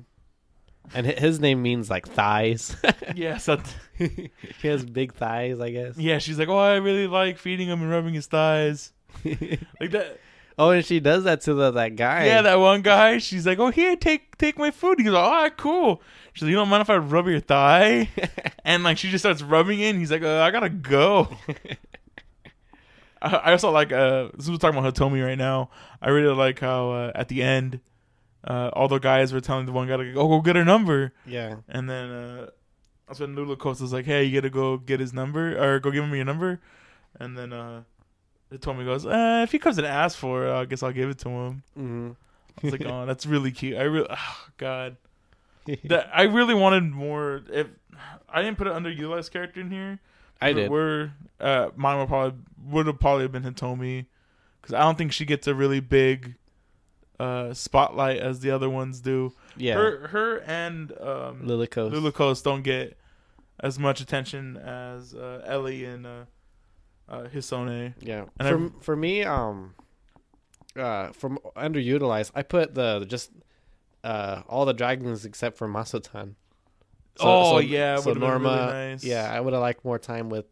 And hi- his name means like thighs. yeah. So he has big thighs, I guess. yeah, she's like, oh, I really like feeding him and rubbing his thighs. Like that. oh, and she does that to the that guy. Yeah, that one guy. She's like, oh, here, take take my food. He goes, all right, cool. She's like, you don't mind if I rub your thigh? and like she just starts rubbing it. And he's like, uh, I gotta go. I I also like uh since we're talking about Hitomi right now, I really like how uh, at the end uh all the guys were telling the one guy to go go get her number yeah. and then uh that's when Lula Costa's like, Hey, you gotta go get his number or go give him your number and then uh Hitomi goes, uh, if he comes and asks for it, I guess I'll give it to him. Mm-hmm. I was like, oh, that's really cute. I really, oh, God, that I really wanted more. If I didn't put an underutilized character in here, I did. Were uh, mine would probably would have probably been Hitomi, because I don't think she gets a really big uh spotlight as the other ones do. Yeah. Her her and um Lilico's. Lilico's don't get as much attention as uh, Ellie and uh, uh, Hisone. Yeah. And for for me, um, uh, from underutilized, I put the just uh all the dragons except for Masotan. oh yeah, so would've been Norma. really nice. Yeah, I would have liked more time with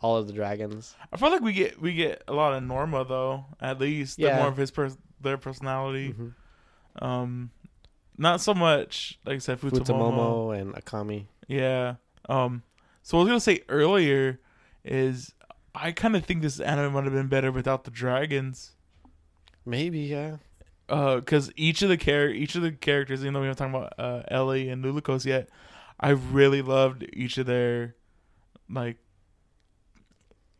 all of the dragons. I feel like we get we get a lot of Norma though. At least yeah. Yeah. more of his pers- their personality. Mhm. Um, not so much like I said, Futomomo. Futomomo and Akami. Yeah. Um. So what I was gonna say earlier is I kind of think this anime would have been better without the dragons. Maybe yeah. Uh, because each of the char- each of the characters, even though we haven't talked about uh, Ellie and Lilico's yet, I really loved each of their like.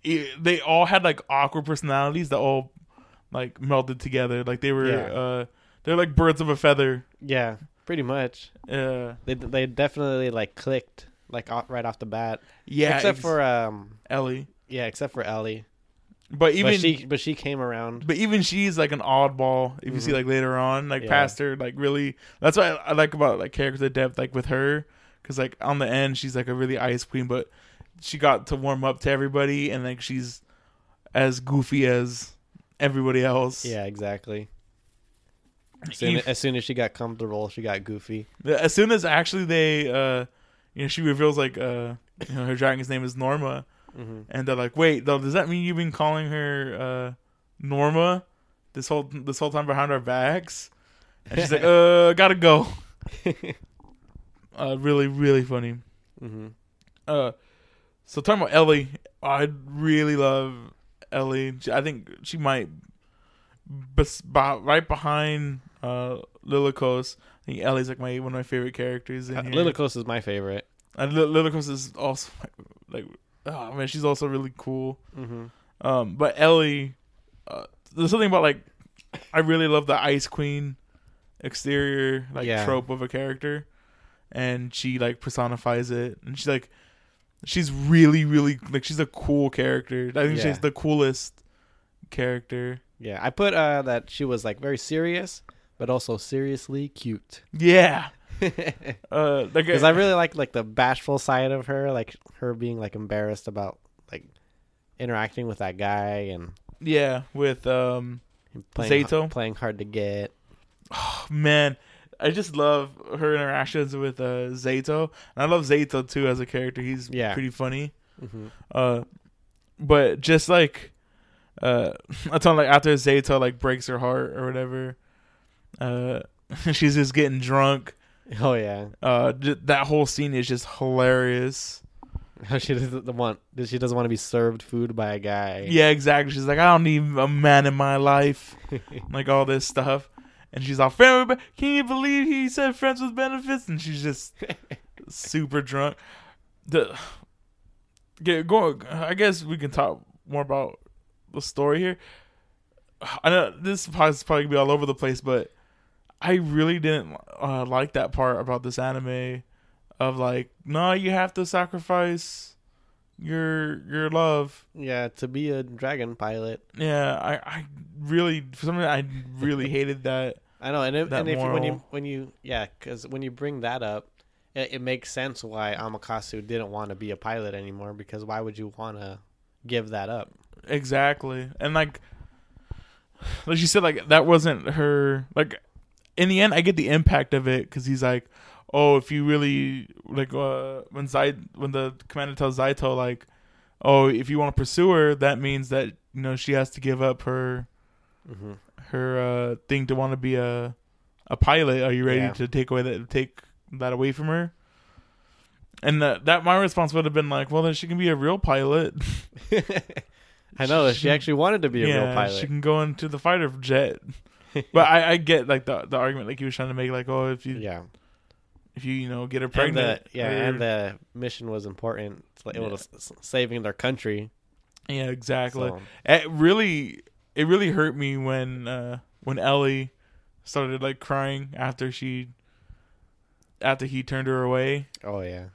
They all had like awkward personalities that all like melded together. Like they were, Yeah. uh, they're like birds of a feather. Yeah, pretty much. Uh, They they definitely like clicked like off, right off the bat. yeah, except ex- for um Ellie, yeah, except for Ellie. but even but she but she came around. But even she's like an oddball. If you see Mhm. like later on, like Yeah. past her, like really. That's what I, I like about like character depth, like with her, because like on the end she's like a really ice queen, but she got to warm up to everybody, and like she's as goofy as everybody else. Yeah, exactly. As soon, Eve- as soon as she got comfortable, she got goofy. As soon as actually they, uh you know, she reveals like uh you know her dragon's name is Norma, hmm and they're like, wait, though, does that mean you've been calling her uh Norma this whole this whole time behind our backs? And she's like, uh, gotta go. Uh, really, really funny. Mm-hmm. Uh, so talking about Ellie, I really love Ellie. I think she might, bes- bo- right behind uh Lilico's. I think Ellie's like my one of my favorite characters in Uh. Lilico's is my favorite. and Lilico's is also like, oh man, she's also really cool. hmm Um, but Ellie, uh, there's something about like, I really love the Ice Queen exterior like Yeah. trope of a character, and she like personifies it, and she's like, she's really really like she's a cool character. I think Yeah. she's the coolest character. Yeah, I put uh that she was like very serious, but also seriously cute. Yeah, Because uh, I really like like the bashful side of her, like her being like embarrassed about like interacting with that guy and yeah with um playing Zato? playing hard to get. oh man. I just love her interactions with uh, Zato, and I love Zato too as a character. He's Yeah. pretty funny. hmm Uh, but just like, uh, I told like after Zato like breaks her heart or whatever, uh, she's just getting drunk. Oh yeah, Uh, j- that whole scene is just hilarious. she doesn't want she doesn't want to be served food by a guy. Yeah, exactly. She's like, I don't need a man in my life, like all this stuff. And she's all family. Be- Can you believe he said friends with benefits? And she's just super drunk. The get going. I guess we can talk more about the story here. I know this is probably gonna be all over the place, but I really didn't uh, like that part about this anime of like, no, you have to sacrifice your your love. yeah, to be a dragon pilot. Yeah, I, I really for some reason I really hated that. I know, and, it, and if when you when you yeah, because when you bring that up, it, it makes sense why Amakasu didn't want to be a pilot anymore. Because why would you want to give that up? Exactly. And like like you said like that wasn't her like in the end I get the impact of it cuz he's like oh if you really like uh when Zai when the commander tells Zaito like oh if you want to pursue her that means that you know she has to give up her hmm her uh thing to want to be a a pilot are you ready Yeah. to take away that take that away from her and that that my response would have been like well then she can be a real pilot I know she actually wanted to be a real pilot. She can go into the fighter jet. but I, I get like the the argument like he was trying to make like oh if you yeah, if you you know get her and pregnant the, yeah, or- and the mission was important. It's like it was saving their country. Yeah, exactly. So, It really, it really hurt me when uh when Ellie started like crying after she, after he turned her away. oh yeah.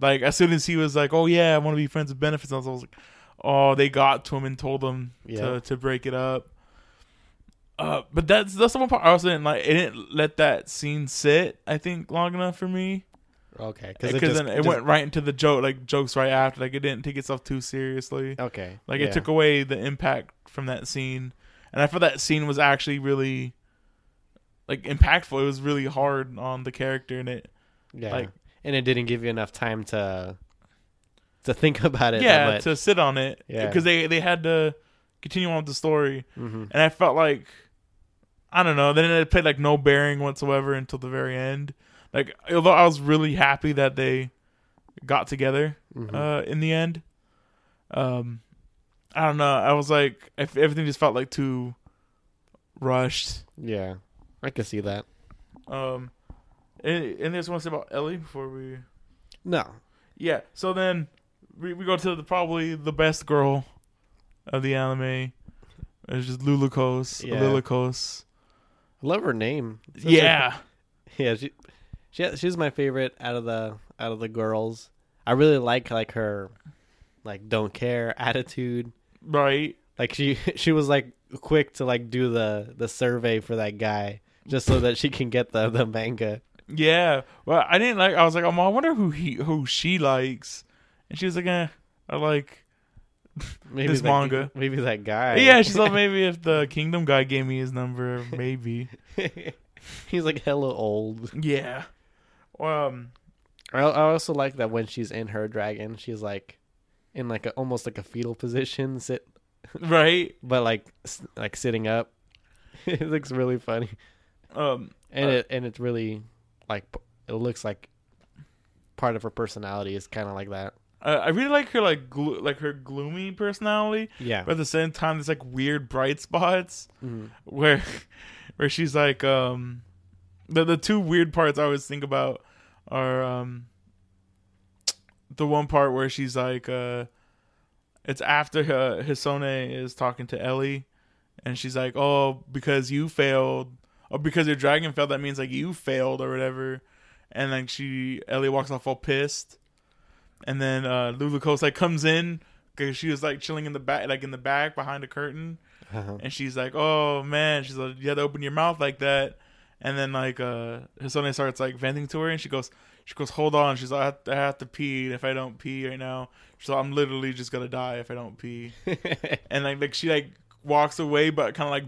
Like as soon as he was like, "Oh yeah, I want to be friends with benefits," I was, I was like, "Oh, they got to him and told him Yeah. to to break it up." Uh, but that's that's the one part I also didn't like. It didn't let that scene sit. I think long enough for me Okay. because just- then it just- went right into the joke, like jokes right after. Like it didn't take itself too seriously. Okay. Like yeah. it took away the impact from that scene, and I felt that scene was actually really like impactful. It was really hard on the character, and it Yeah. like- and it didn't give you enough time to to think about it. yeah to sit on it Yeah. because they they had to continue on with the story, hmm and I felt like I don't know. Then it played like no bearing whatsoever until the very end. Like although I was really happy that they got together hmm uh, in the end. Um, I don't know. I was like, if everything just felt like too rushed. yeah. I can see that. Um, any- anything else you want to say about Ellie before we? No. Yeah. So then we, we go to the probably the best girl of the anime. It's just Lilico's. Yeah. I love her name. A- Yeah. yeah. She, she she's my favorite out of the out of the girls. I really like like her like don't care attitude. right. Like she she was like quick to like do the the survey for that guy just so that she can get the the manga. Yeah. Well, I didn't like. I was like, oh, I wonder who he who she likes, and she was like, eh, I like. Maybe This that, manga. Maybe that guy. Yeah, she's like, maybe if the Kingdom guy gave me his number, maybe. He's like hella old. Yeah. Um. I, I also like that when she's in her dragon, she's like in like a, almost like a fetal position, sit Right. but like like sitting up. it looks really funny, Um. and Uh, it and it's really like it looks like part of her personality is kind of like that. I I really like her like glo- like her gloomy personality, Yeah. but at the same time, there's like weird bright spots Mhm. where where she's like um the the two weird parts I always think about are um the one part where she's like uh it's after uh, Hisone is talking to Ellie and she's like oh because you failed or because your dragon failed that means like you failed or whatever and like she Ellie walks off all pissed and then uh Lilico's like comes in because she was like chilling in the back like in the back behind a curtain Uh-huh. and she's like, "Oh man," she's like, "You had to open your mouth like that." And then like uh Hisone starts like venting to her, and she goes, "She goes, hold on." She's like, "I have to, I have to pee. If I don't pee right now, she's like, I'm literally just gonna die if I don't pee." and like like she like walks away, but kind of like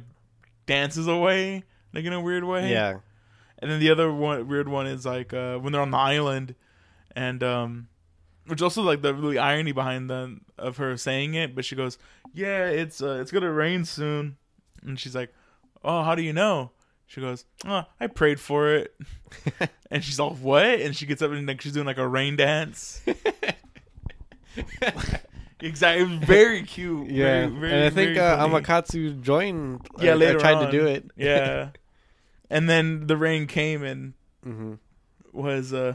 dances away, like in a weird way. yeah. And then the other one weird one is like uh when they're on the island, and um, which also like the really irony behind the of her saying it, but she goes, "Yeah, it's uh, it's gonna rain soon," and she's like, "Oh, how do you know?" She goes, "Oh, I prayed for it," and she's all, "What?" And she gets up and like she's doing like a rain dance. exactly, very cute. Yeah, very, very, and I think uh. Amakasu joined. yeah or- or later tried to do it. Yeah, and then the rain came and hmm was uh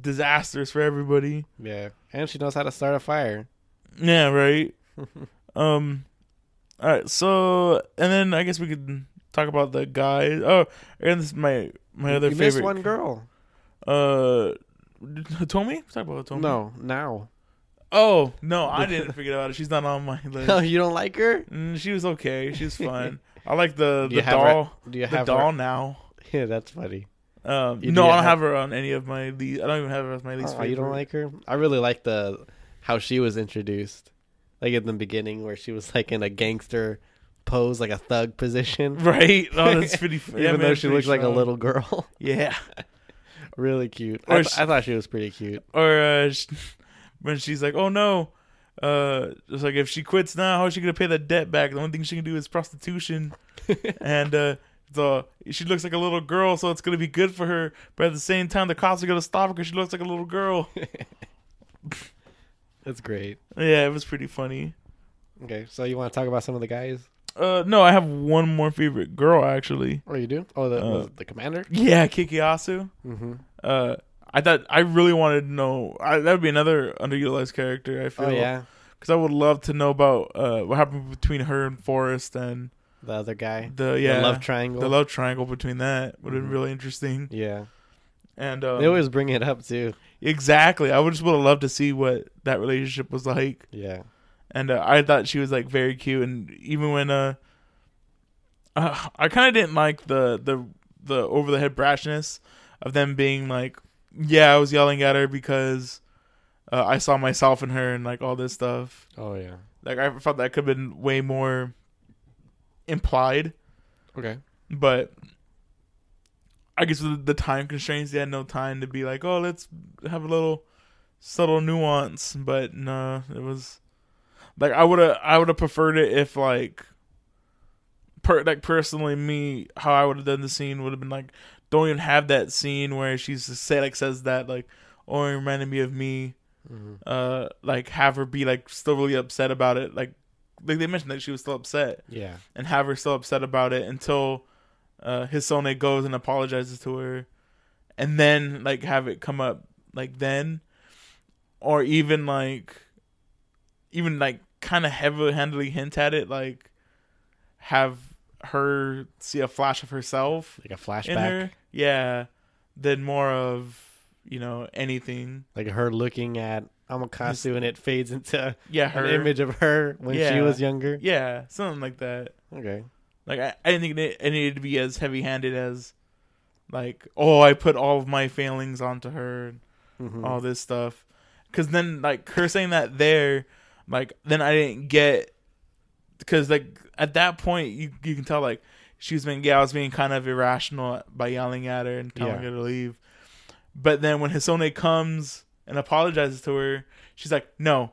disastrous for everybody. Yeah, and she knows how to start a fire. Yeah, right. um all right, so and then I guess we could talk about the guys. Oh, and this is my my other you favorite missed one girl. Uh Hitomi? Talk about Hitomi. No, now. Oh, no, I didn't forget about it. She's not on my Oh, list. you don't like her? Mm, she was okay. She was fun. I like the Do the have her- doll. Do you have The doll Her? now. Yeah, that's funny. Um, You- do no, you I don't have- have her on any of my. I don't even have her as my least Oh, favorite. you don't like her? I really like the how she was introduced, like in the beginning, where she was like in a gangster pose, like a thug position, Right? Oh, that's pretty. even yeah, though she looks like a little girl. Yeah. really cute. Or I, th- sh- I thought she was pretty cute. or uh, sh- when she's like, "Oh no," uh, it's like if she quits now, how is she gonna pay the debt back? The only thing she can do is prostitution, and uh, the she looks like a little girl, so it's gonna be good for her. But at the same time, the cops are gonna stop her because she looks like a little girl. That's great. yeah, it was pretty funny. Okay, so you want to talk about some of the guys? Uh, no, I have one more favorite girl actually. Or you do? Oh, the Uh, the commander. Yeah, Kikiasu. Mm-hmm. Uh, I thought I really wanted to know. I, that would be another underutilized character. I feel. Oh yeah, because I would love to know about uh, what happened between her and Forrest and The other guy. the The yeah love triangle. the love triangle between that would have been really interesting. Yeah. And um, they always bring it up too. exactly, I would just would have loved to see what that relationship was like. Yeah. and uh, I thought she was like very cute. And even when uh, uh I kind of didn't like the the the over the head brashness of them being like, yeah, I was yelling at her because uh, I saw myself in her and like all this stuff. Oh yeah. Like I felt that could have been way more implied, Okay. but. I guess with the time constraints, they had no time to be like, "Oh, let's have a little subtle nuance." But no, it was like I would have I would have preferred it if like per like personally me how I would have done the scene would have been like don't even have that scene where she's say like says that like oh it reminded me of me hmm uh like have her be like still really upset about it like like they mentioned that she was still upset. Yeah. and have her still upset about it until uh Hisone goes and apologizes to her. And then like have it come up like then. Or even like even like kind of heavily handedly hint at it like have her see a flash of herself Like a flashback. her. Yeah. Than more of you know anything. Like her looking at Amakasu and it fades into yeah her an image of her when she was younger. yeah something like that Okay. Like I, I didn't think it, it needed to be as heavy handed as like, oh, I put all of my failings onto her and Mhm. all this stuff. Cause then like her saying that there, like then I didn't get because like at that point you you can tell like she was being yeah I was being kind of irrational by yelling at her and telling Yeah. her to leave. But then when Hisone comes and apologizes to her, she's like, no,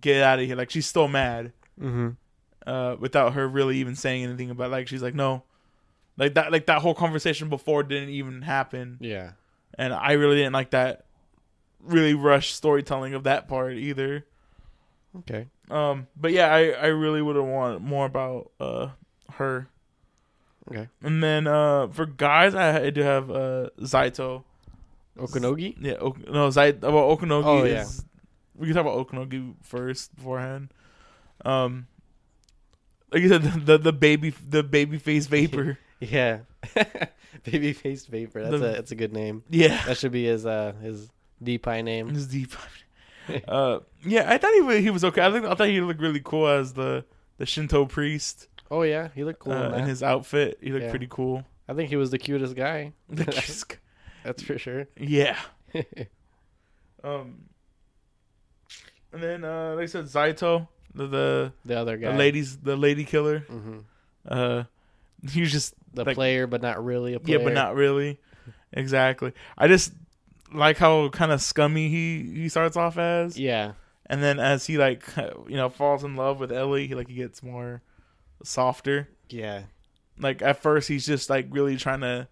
get out of here. Like she's still mad Mhm. uh, without her really even saying anything about. It. Like she's like, no, like that, like that whole conversation before didn't even happen, Yeah. and I really didn't like that really rushed storytelling of that part either. Okay. Um, but yeah, I I really would have wanted more about uh her. Okay. And then uh for guys, I, I do have uh Zaito. Okanogi? Yeah, ok- no Zait about Okanogi. Oh, yeah. is, we can talk about Okanogi first beforehand. Um, like you said, the the baby the baby face vapor. Yeah. Baby faced vapor. That's The- a that's a good name. yeah, That should be his uh his D-Pi name. His deep. uh, yeah, I thought he was, he was okay. I think I thought he looked really cool as the the Shinto priest Oh yeah, he looked cool uh, in in his outfit. He looked Yeah. pretty cool. I think he was the cutest guy. The cutest guy. That's for sure. yeah. Um. And then, uh, like I said, Zaito, the the, the other guy, the ladies, the lady killer. hmm Uh, he was just The Like- player, but not really a player. yeah, but not really. Exactly. I just like how kind of scummy he he starts off as, Yeah. and then as he like you know falls in love with Ellie, he like he gets more softer. Yeah. Like at first, he's just like really trying to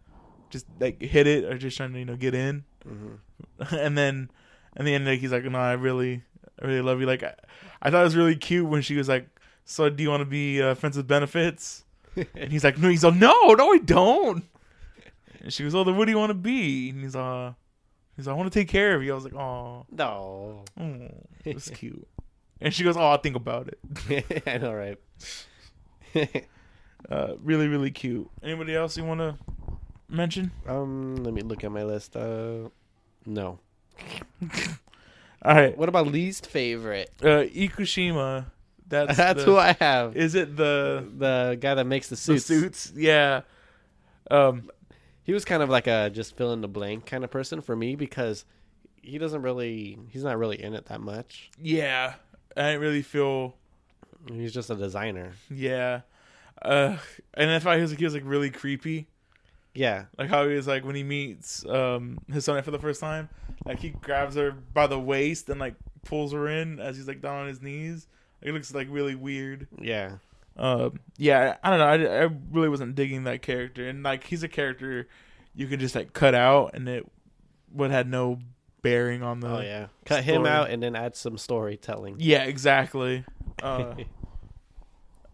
just like hit it or just trying to you know get in, hmm and then in the end, like, he's like, "No, I really, I really love you." Like I, I thought it was really cute when she was like, "So do you want to be uh, friends with benefits?" And he's like, "No." He's like, "No, no, I don't." And she goes, "Oh, then what do you want to be?" And he's uh, he's like, "I want to take care of you." I was like, "Oh, No. oh that's cute." And she goes, "Oh, I'll think about it." I know, right? Uh, really, really cute. Anybody else you want to mention? um, let me look at my list. Uh, no. All right, What about least favorite? uh, Ikushima. That's That's the- who I have. Is it the the guy that makes the the suits. suits? Yeah. Um. He was kind of like a just fill in the blank kind of person for me because he doesn't really. He's not really in it that much. Yeah. I didn't really feel. He's just a designer. Yeah. Uh. And I thought he was like he was like really creepy. Yeah. Like how he was like when he meets um Hisone for the first time. Like he grabs her by the waist and like pulls her in as he's like down on his knees. Like, it looks like really weird. Yeah. Um. Yeah. I don't know. I, I really wasn't digging that character, and like he's a character you could just like cut out, and it would had no bearing on the. oh yeah. Cut him out and then add some storytelling. Yeah, exactly. Uh,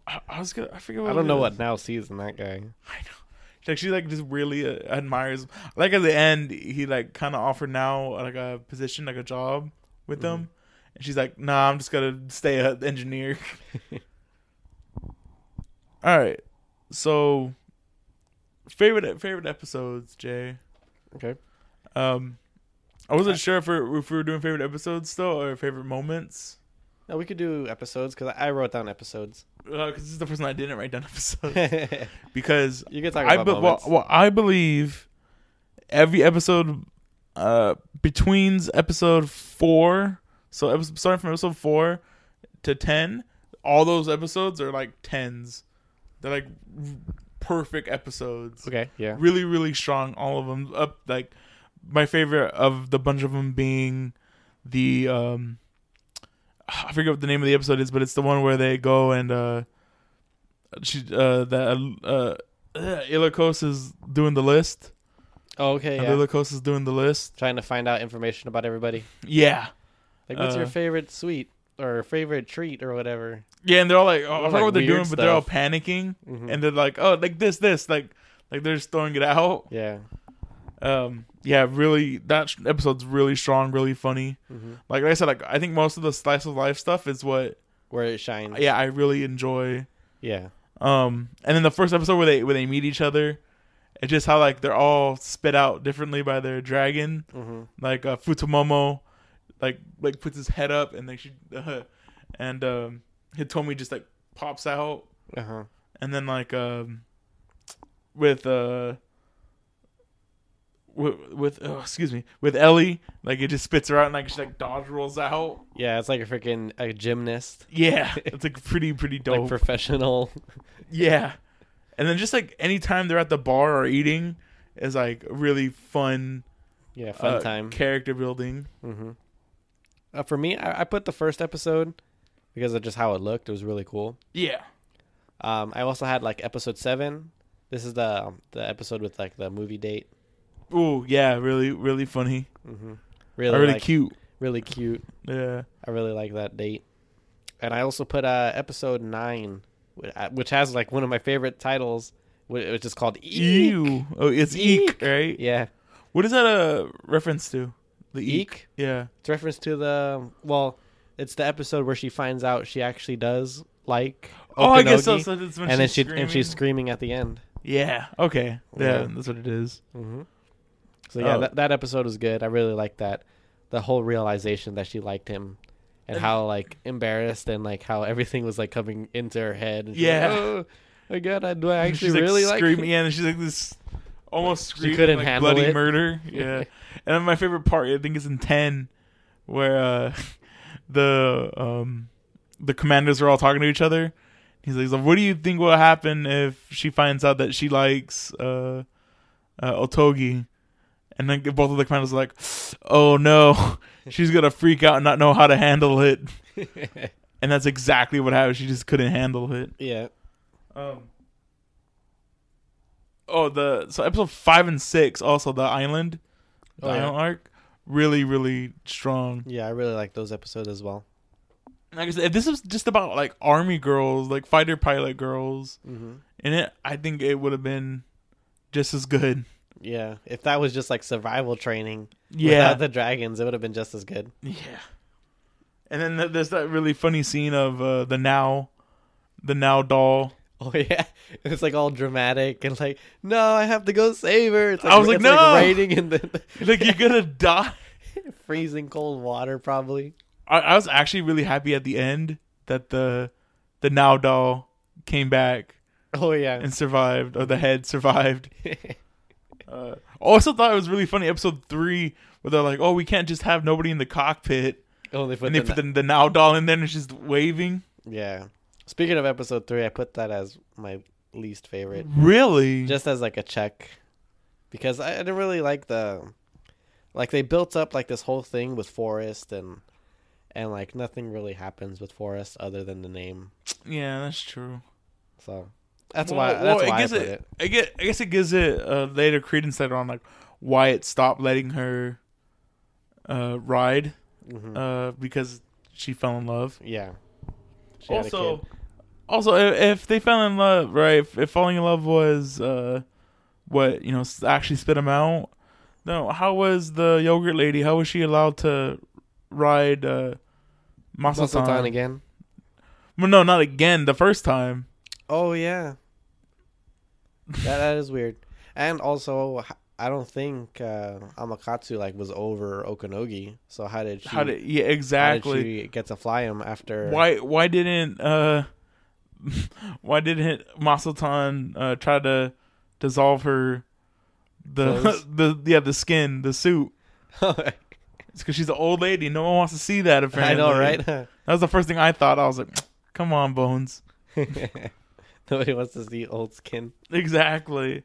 I, I was gonna. I forget. What I don't know is. what now sees in that guy. I know. Like she like just really uh, admires. Like at the end, he like kind of offered now like a position, like a job with Mhm. them, and she's like, "Nah, I'm just gonna stay an engineer." All right, so favorite favorite episodes, Jay. Okay. Um, I wasn't sure if, we're, if we were doing favorite episodes though or favorite moments. No, we could do episodes because I wrote down episodes. Because this is the person I didn't write down episodes because you can talk I about be- well, well, I believe every episode uh between episode four, so episode, starting from episode four to ten, all those episodes are like tens. They're like perfect episodes. okay, yeah. Really, really strong. All of them up like my favorite of the bunch of them being the um I forget what the name of the episode is, but it's the one where they go and uh she uh that uh uh, Lilico's is doing the list. Oh, okay, And yeah. Lilico's is doing the list. Trying to find out information about everybody. Yeah. Like, what's your Uh, favorite sweet or favorite treat or whatever? Yeah, and they're all like, oh, I Or, forgot like, what they're doing, but they're all stuff. panicking, Mhm. and they're like, oh, like this, this, like, like they're just throwing it out. yeah. Um, yeah, really, that sh- episode's really strong, really funny. hmm Like I said, like I think most of the slice of life stuff is what, Where it shines. yeah, I really enjoy. Yeah. Um, and then the first episode where they where they meet each other, it's just how like they're all spit out differently by their dragon. hmm Like uh, Futomomo, like like puts his head up and like she, uh, and um, Hitomi just like pops out, Uh huh. and then like um, with uh. With, with oh, excuse me with Ellie like it just spits her out and like she like dodge rolls out Yeah, it's like a freaking a gymnast, yeah it's like pretty pretty dope like professional. Yeah. And then just like anytime they're at the bar or eating is like really fun Yeah, fun uh, time. character building. hmm Uh, for me, I, I put the first episode because of just how it looked. It was really cool. Yeah. Um, I also had like episode seven. This is the um, the episode with like the movie date. Ooh, yeah, really really funny. hmm Really, Really, really like, cute. really cute. Yeah. I really like that date. And I also put uh, episode nine, uh, which has like one of my favorite titles, wh- which is called Eek. Ew. Oh, it's eek, Eek. right? Yeah, What is that a reference to? The eek. Eek. Yeah. It's reference to the well, it's the episode where she finds out she actually does like. Oh, I guess so. So that's when and then she's she screaming. and she's screaming at the end. Yeah. Okay. Yeah, Yeah. that's what it is. Mm-hmm. So yeah, Oh. that that episode was good. I really liked that. The whole realization that she liked him, and, how like embarrassed and like how everything was like coming into her head. And Yeah. Like, oh my god, I, do I actually like, really like? screaming. Yeah, and she's like this almost screaming couldn't like handle bloody it. murder. Yeah. and then my favorite part I think is in ten where uh the um the commanders are all talking to each other. He's like, what do you think will happen if she finds out that she likes uh, uh Otogi? And then both of the commanders are like, "Oh no, she's gonna freak out and not know how to handle it." And that's exactly what happened. She just couldn't handle it. yeah. Um. Oh, the so episode five and six also the island, the Oh, yeah. island arc, really really strong. Yeah, I really like those episodes as well. Like I said, if this was just about like army girls, like fighter pilot girls Mm-hmm. in it, I think it would have been just as good. Yeah, if that was just like survival training Yeah, without the dragons, it would have been just as good. yeah. And then th- there's that really funny scene of uh, the now, the now doll. Oh yeah, it's like all dramatic and like, no, I have to go save her. It's like, I was like, no! raining in the Like you're gonna die. freezing cold water, probably. I, I was actually really happy at the end that the the now doll came back Oh yeah, and survived, or the head survived. Uh, also thought it was really funny. Episode three, where they're like, "Oh, we can't just have nobody in the cockpit," oh they put and they the, put the, the now doll in there and it's just waving. yeah. Speaking of episode three, I put that as my least favorite, Really? just as like a check, because I, I didn't really like the, like they built up like this whole thing with Forest and, and like nothing really happens with Forest other than the name. yeah, that's true. So that's Well- why that's why I put it- it. I get. I guess it gives it uh, later credence later on, like why it stopped letting her uh, ride hmm uh, because she fell in love. yeah. She also, also, if, if they fell in love, right? If, if falling in love was uh, what you know actually spit them out, no. How was the yogurt lady? How was she allowed to ride uh, Muscle Muscle Time. Time again. Well, no, not again. The first time. Oh yeah. that that is weird. And also, I don't think uh, Amakasu like was over Okanogi. So how did she? How did yeah how did exactly? she get to fly him after? Why why didn't uh why didn't Masotan uh try to dissolve her the the yeah the skin the suit? It's because she's an old lady. No one wants to see that. Apparently, I know, right? That was the first thing I thought. I was like, "Come on, Bones." Nobody wants to see old skin. Exactly.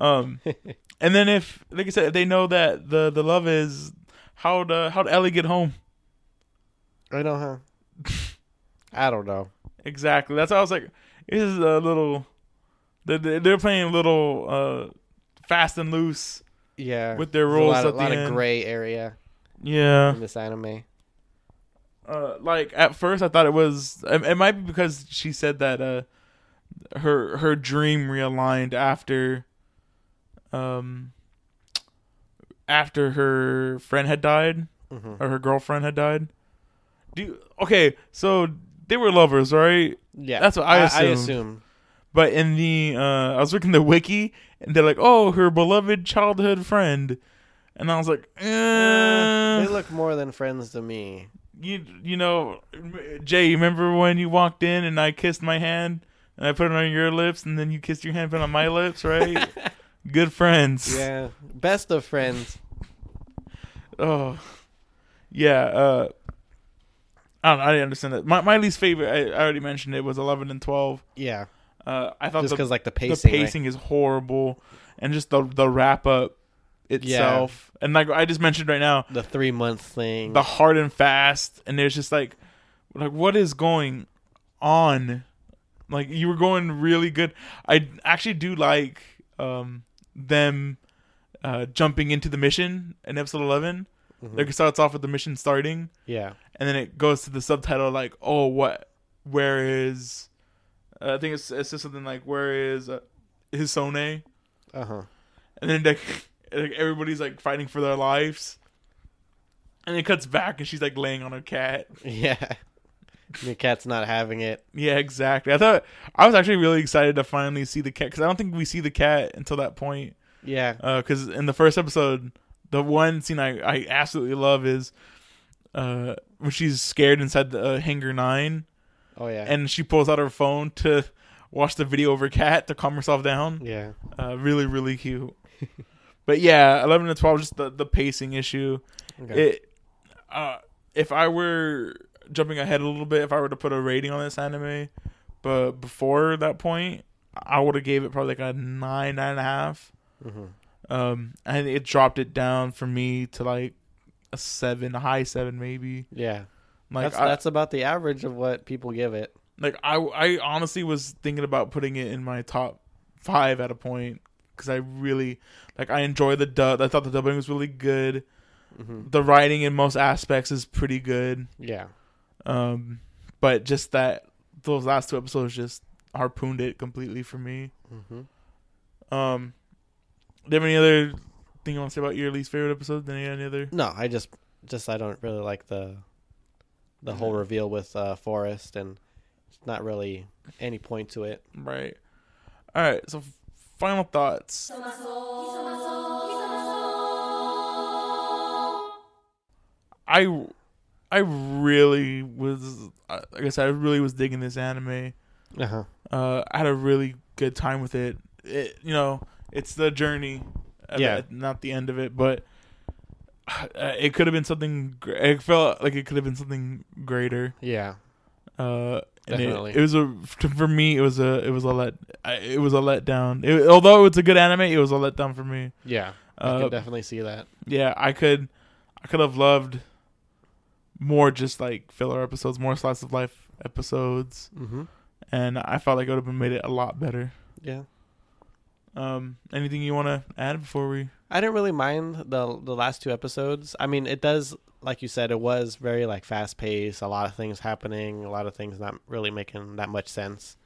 Um, and then if, like I said, if they know that the the love is how'd uh, how'd Ellie get home? I don't know, huh? I don't know. Exactly. That's why I was like, this is a little. They're, they're playing a little uh, fast and loose Yeah, with their There's rules a lot, at of, the lot end. of gray area Yeah. in this anime. Uh, like at first, I thought it was. It, it might be because she said that uh, her her dream realigned after, um, after her friend had died hmm or her girlfriend had died. Do you, okay, so they were lovers, right? Yeah, That's what I I assumed. assumed. But in the uh I was looking the wiki and they're like, "Oh, her beloved childhood friend." And I was like, Eh, eh, they look more than friends to me. you you know, Jay, you remember when you walked in and I kissed my hand and I put it on your lips and then you kissed your hand put it on my lips, right? Good friends. Yeah, best of friends. Oh. Yeah, uh I don't know, I didn't understand that. My my least favorite, I, I already mentioned it, was 11 and 12. Yeah, Uh I thought just because like the the pacing. right? pacing is horrible and just the the wrap up itself and like i just mentioned right now the three month thing. the hard and fast and there's just like like what is going on like you were going really good. I actually do like um them uh jumping into the mission in episode 11 Mhm. like it starts off with the mission starting. Yeah, and then it goes to the subtitle like oh what where is uh, i think it's, it's just something like where is uh, Hisone? Uh huh. and then like, like everybody's like fighting for their lives. And it cuts back and she's like laying on her cat. Yeah, the cat's not having it. yeah exactly. I thought i was actually really excited to finally see the cat because i don't think we see the cat until that point. Yeah, because in the first episode the one scene i, I absolutely love is uh when she's scared inside the uh, hangar 9 oh yeah, and she pulls out her phone to watch the video of her cat to calm herself down. Yeah, uh, really really cute. But yeah 11 to 12 just the, the pacing issue. Okay. it uh if i were jumping ahead a little bit if i were to put a rating on this anime but before that point i would have gave it probably like a nine nine and a half hmm um and it dropped it down for me to like a seven a high seven maybe yeah. like that's I, that's about the average of what people give it. like I, I honestly was thinking about putting it in my top five at a point because I really like I enjoy the dub. I thought the dubbing was really good. hmm The writing in most aspects is pretty good. Yeah, Um, but just that those last two episodes just harpooned it completely for me. hmm Um, do you have any other thing you want to say about your least favorite episode? Any any other? no, I just just I don't really like the the whole reveal with uh, Forrest and it's not really any point to it. Right. All right. So final thoughts. I I really was like I said I really was digging this anime. Uh huh. Uh, I had a really good time with it. It you know it's the journey, Yeah. it, not the end of it. But uh, it could have been something. It felt like it could have been something greater. Yeah. Uh, and it- Definitely. It, was a for me. It was a it was a let it was a letdown. It, although it's a good anime, it was a letdown for me. Yeah. I Uh, can definitely see that. yeah, I could, I could have loved more just like filler episodes, more slice of life episodes, Mm-hmm. and I felt like it would have been made it a lot better. Yeah. Um, anything you want to add before we? I didn't really mind the the last two episodes. I mean, it does, like you said, it was very like fast paced. A lot of things happening. A lot of things not really making that much sense.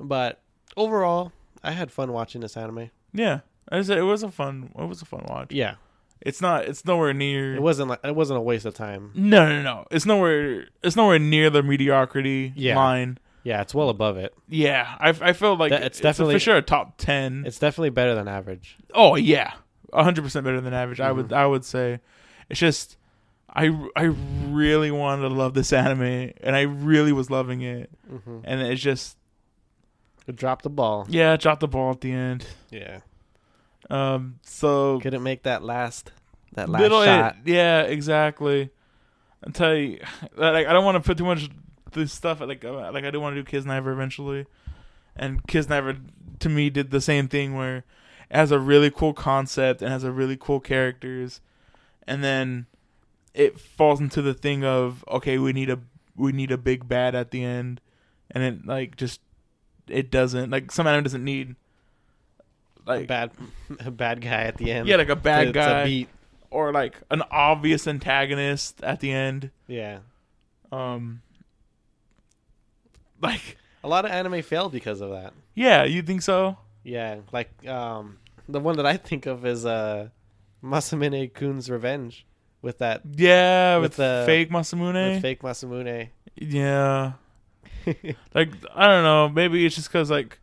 But overall, I had fun watching this anime. Yeah, I said it was a fun, it was a fun watch. Yeah. It's not. It's nowhere near. It wasn't like it wasn't a waste of time. no, no, no. It's nowhere. It's nowhere near the mediocrity Yeah. line. Yeah, it's well above it. Yeah, I, I feel like That- it's, it's definitely- for sure a top ten. It's definitely better than average. Oh yeah, hundred percent better than average. I Mm-hmm. would I would say. It's just I I really wanted to love this anime, and I really was loving it, Mm-hmm. and it's just It dropped the ball. yeah, dropped the ball at the end. Yeah, Um, so couldn't make that last that last shot. yeah, exactly. I tell you, like I don't want to put too much this stuff like uh, like I do want to do Kiznaiver eventually, and Kiznaiver to me did the same thing where it has a really cool concept and has a really cool characters, and then it falls into the thing of okay we need a we need a big bad at the end, and it like just it doesn't like some anime doesn't need A like bad a bad guy at the end. yeah like a bad to, to guy beat. or like an obvious antagonist at the end. Yeah, Um, like a lot of anime failed because of that. yeah, you think so? Yeah, like um, the one that I think of is uh, Masamune Kun's Revenge with that Yeah, with, With the- fake Masamune. fake Masamune. yeah, like I don't know. Maybe it's just because like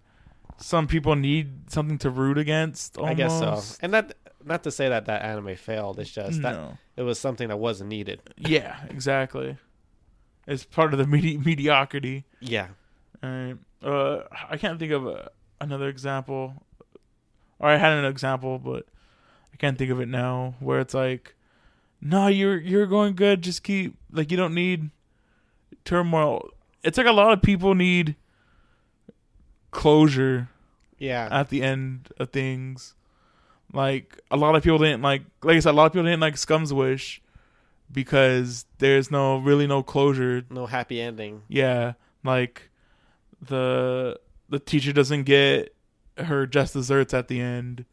some people need something to root against. Almost. I guess so. And that not to say that that anime failed. It's just that No. it was something that wasn't needed. Yeah, exactly. It's part of the medi- mediocrity. Yeah. Alright. Uh, I can't think of a, another example. Or I had an example, but I can't think of it now. Where it's like, no, you're you're going good. Just keep like you don't need turmoil. It's like a lot of people need closure Yeah. at the end of things. Like a lot of people didn't like, like I said, a lot of people didn't like Scum's Wish because there's no really no closure no happy ending. yeah, like the the teacher doesn't get her just desserts at the end,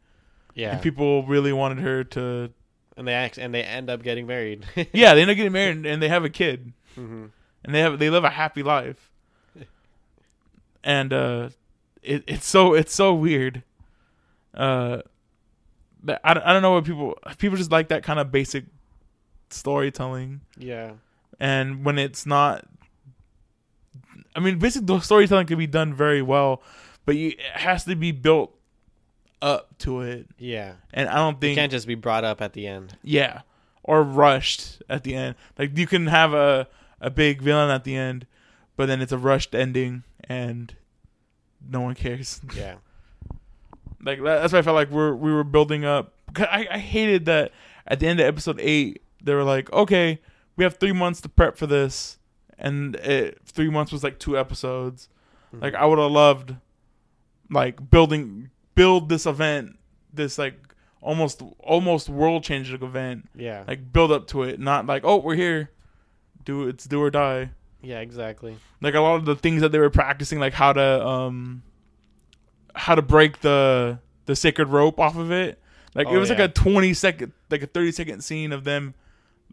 Yeah. and people really wanted her to. and they act, and they end up getting married. Yeah, they end up getting married and, and they have a kid, hmm and they have they live a happy life, and uh, it it's so it's so weird. Uh, I don't- I don't know what people people just like that kind of basic storytelling. Yeah. and when it's not i mean basic the storytelling can be done very well but you, it has to be built up to it Yeah. and i don't think It can't just be brought up at the end. yeah or rushed at the end like you can have a a big villain at the end but then it's a rushed ending and no one cares Yeah. like that, that's why I felt like we're we were building up. I I hated that at the end of episode eight they were like, okay, we have three months to prep for this, and it, three months was like two episodes. Mhm. Like I would have loved, like building build this event, this like almost almost world changing event. Yeah. Like build up to it, not like oh we're here, do it's do or die yeah. Exactly. like a lot of the things that they were practicing like how to um how to break the the sacred rope off of it like it Oh, was yeah. like a 20 second like a 30 second scene of them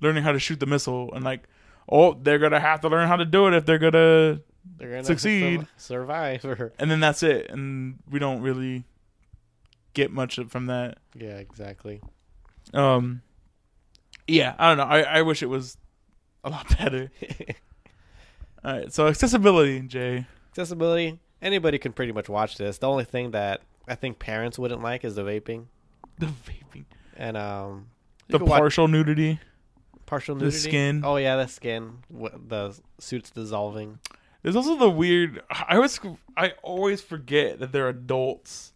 learning how to shoot the missile and like oh they're gonna have to learn how to do it if they're gonna They're gonna Succeed. sur- survive. Or, and then that's it and we don't really get much from that yeah. Exactly. um yeah i don't know i, I wish it was a lot better all right so accessibility jay Accessibility. Anybody can pretty much watch this. The only thing that I think parents wouldn't like is the vaping the vaping and um the can watch partial nudity partial the nudity. skin. Oh yeah, the skin. The suits dissolving. There's also the weird. I always, I always forget that they're adults.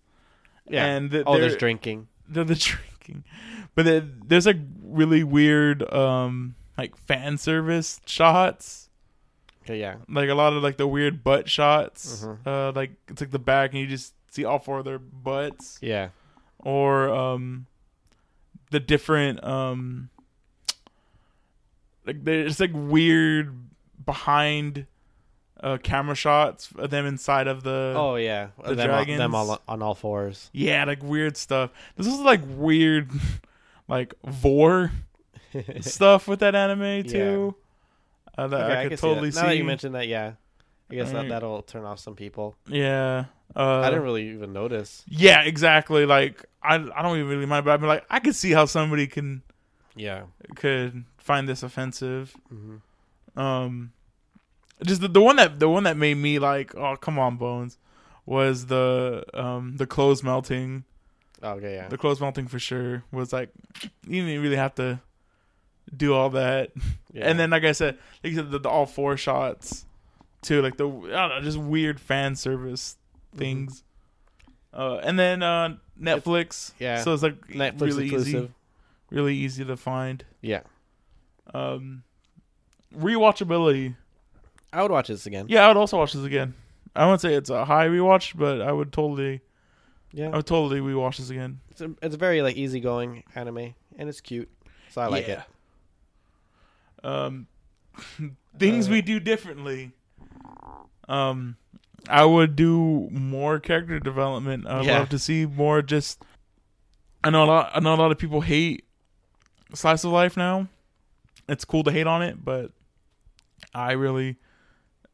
Yeah. and that oh, there's drinking. they're the drinking, but there- there's like really weird, um, like fan service shots. Okay, yeah. Like a lot of like the weird butt shots. Mhm. Uh, like it's like the back, and you just see all four of their butts, Yeah. or um, the different um, like there's like weird behind. Uh, camera shots of them inside of the Oh yeah. the them, all, them all on all fours. Yeah, like weird stuff. This is like weird, like vor stuff with that anime too. Uh, that Okay, I could can see totally see. Now that you mentioned that, yeah, I guess that Alright. that'll turn off some people. Yeah. Uh, I didn't really even notice. Yeah, exactly. Like I, I don't even really mind, but I'm like, I could see how somebody can Yeah. could find this offensive. hmm Um, just the, the one that the one that made me like, oh come on, Bones, was the um the clothes melting. Okay. Yeah. The clothes melting for sure was like, you didn't really have to do all that. yeah. And then like I said, like you said, the, the all four shots too, like the I don't know, just weird fan service Mm-hmm. things. Uh, and then uh, Netflix. yeah. So it's like Netflix really easy, really easy to find. Yeah. Um, rewatchability. I would watch this again. Yeah, I would also watch this again. I wouldn't say it's a high rewatch, but I would totally, Yeah. I would totally rewatch this again. It's a, it's a very like easygoing anime and it's cute. So I like it. it. Um, things Uh, we do differently. Um, I would do more character development. I'd Yeah. love to see more. Just, I know a lot. I know a lot of people hate slice of life now. It's cool to hate on it, but I really,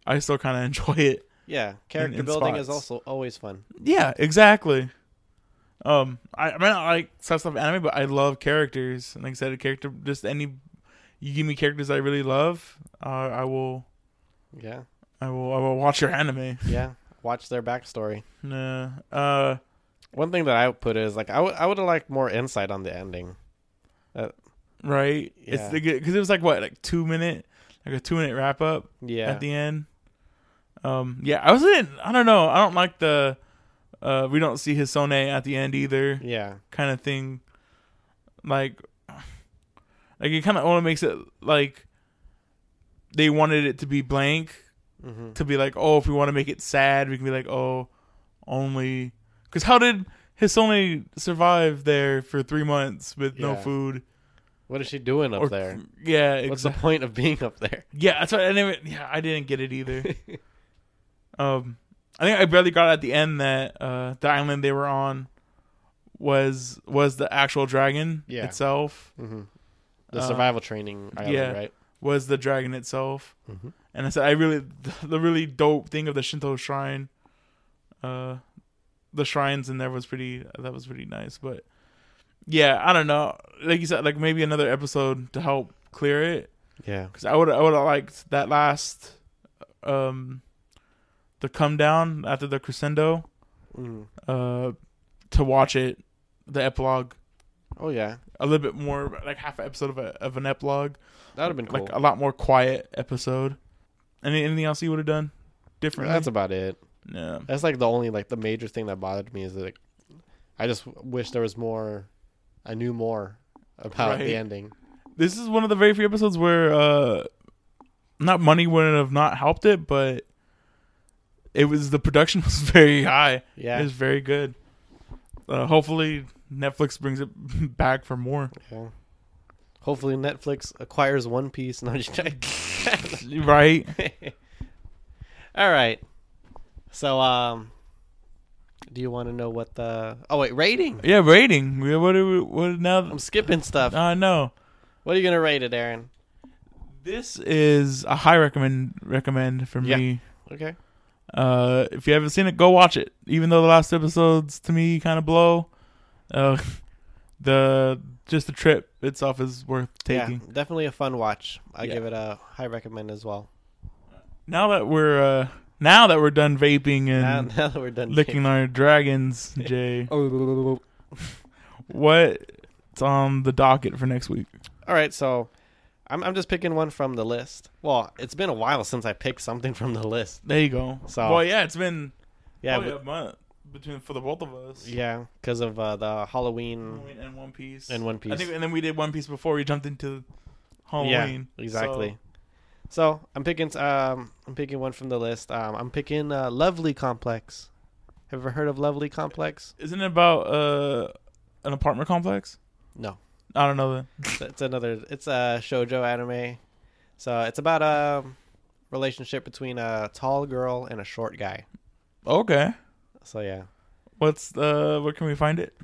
I still kind of enjoy it. Yeah. Character in building is also always fun. Yeah, exactly. Um, I, I mean, I like stuff stuff anime, but I love characters. And like I said, a character, just any, you give me characters I really love, uh, I will, Yeah. I will, I will watch your anime. Yeah. Watch their backstory. Nah, uh, One thing that I would put is like I would I would have liked more insight on the ending. right? Yeah. It's because it was like what, like two minute, like a two minute wrap up Yeah. at the end. Um, yeah, I was in. I don't know. I don't like the, uh, we don't see Hisone at the end either. yeah. kind of thing. Like, like it kind of only makes it like they wanted it to be blank hmm to be like, oh, if we want to make it sad, we can be like, oh, only because how did Hisone survive there for three months with no food? What is she doing up Or- there? Yeah, What's the point of being up there? Yeah, that's what I never. Yeah, I didn't get it either. um, I think I barely got at the end that uh the island they were on was was the actual dragon Yeah. itself. hmm The Uh, survival training island, yeah. right? was the dragon itself. hmm And I said I really the really dope thing of the Shinto shrine, uh, the shrines in there was pretty that was pretty nice. But yeah, I don't know. Like you said, like maybe another episode to help clear it Yeah. because I would I would have liked that last, um, the come down after the crescendo, Mm. uh, to watch it, the epilogue. Oh yeah, A little bit more, like half an episode of, a, of an epilogue. that would have been cool. like a lot more quiet episode. Any anything else you would have done differently? That's about it. yeah. That's like the only like the major thing that bothered me is that like, I just wish there was more. I knew more about Right. the ending. This is one of the very few episodes where uh not money wouldn't have not helped it, but it was the production was very high. Yeah. It was very good. Uh, hopefully Netflix brings it back for more. yeah. Hopefully Netflix acquires One Piece. No, just right? All right. So um, do you want to know what the? Oh wait, rating. Yeah, rating. We- What are we, what now? I'm skipping stuff. I know. What are you gonna rate it, Aaron? This is a high recommend recommend for Yeah. me. Okay. Uh, if you haven't seen it, go watch it. Even though the last episodes to me kind of blow, uh, the just the trip itself is worth taking. Yeah, definitely a fun watch. I Yeah. give it a high recommend as well. Now that we're uh, now that we're done vaping and now that we're done licking our dragons, Jay, Oh. what's on the docket for next week? All right, so I'm I'm just picking one from the list. Well, it's been a while since I picked something from the list. There you go. So- well, yeah, it's been Yeah, but- a month between for the both of us. yeah, because of uh, the Halloween. Halloween and One Piece. And One I Piece. think, and then we did One Piece before we jumped into Halloween. Yeah, exactly. So, I'm picking um I'm picking one from the list. Um, I'm picking uh, Lovely Complex. Have you ever heard of Lovely Complex? Isn't it about uh an apartment complex? No, I don't know. Then. it's, it's another. It's a shojo anime. So it's about a relationship between a tall girl and a short guy. Okay. So yeah, What's the? Where can we find it?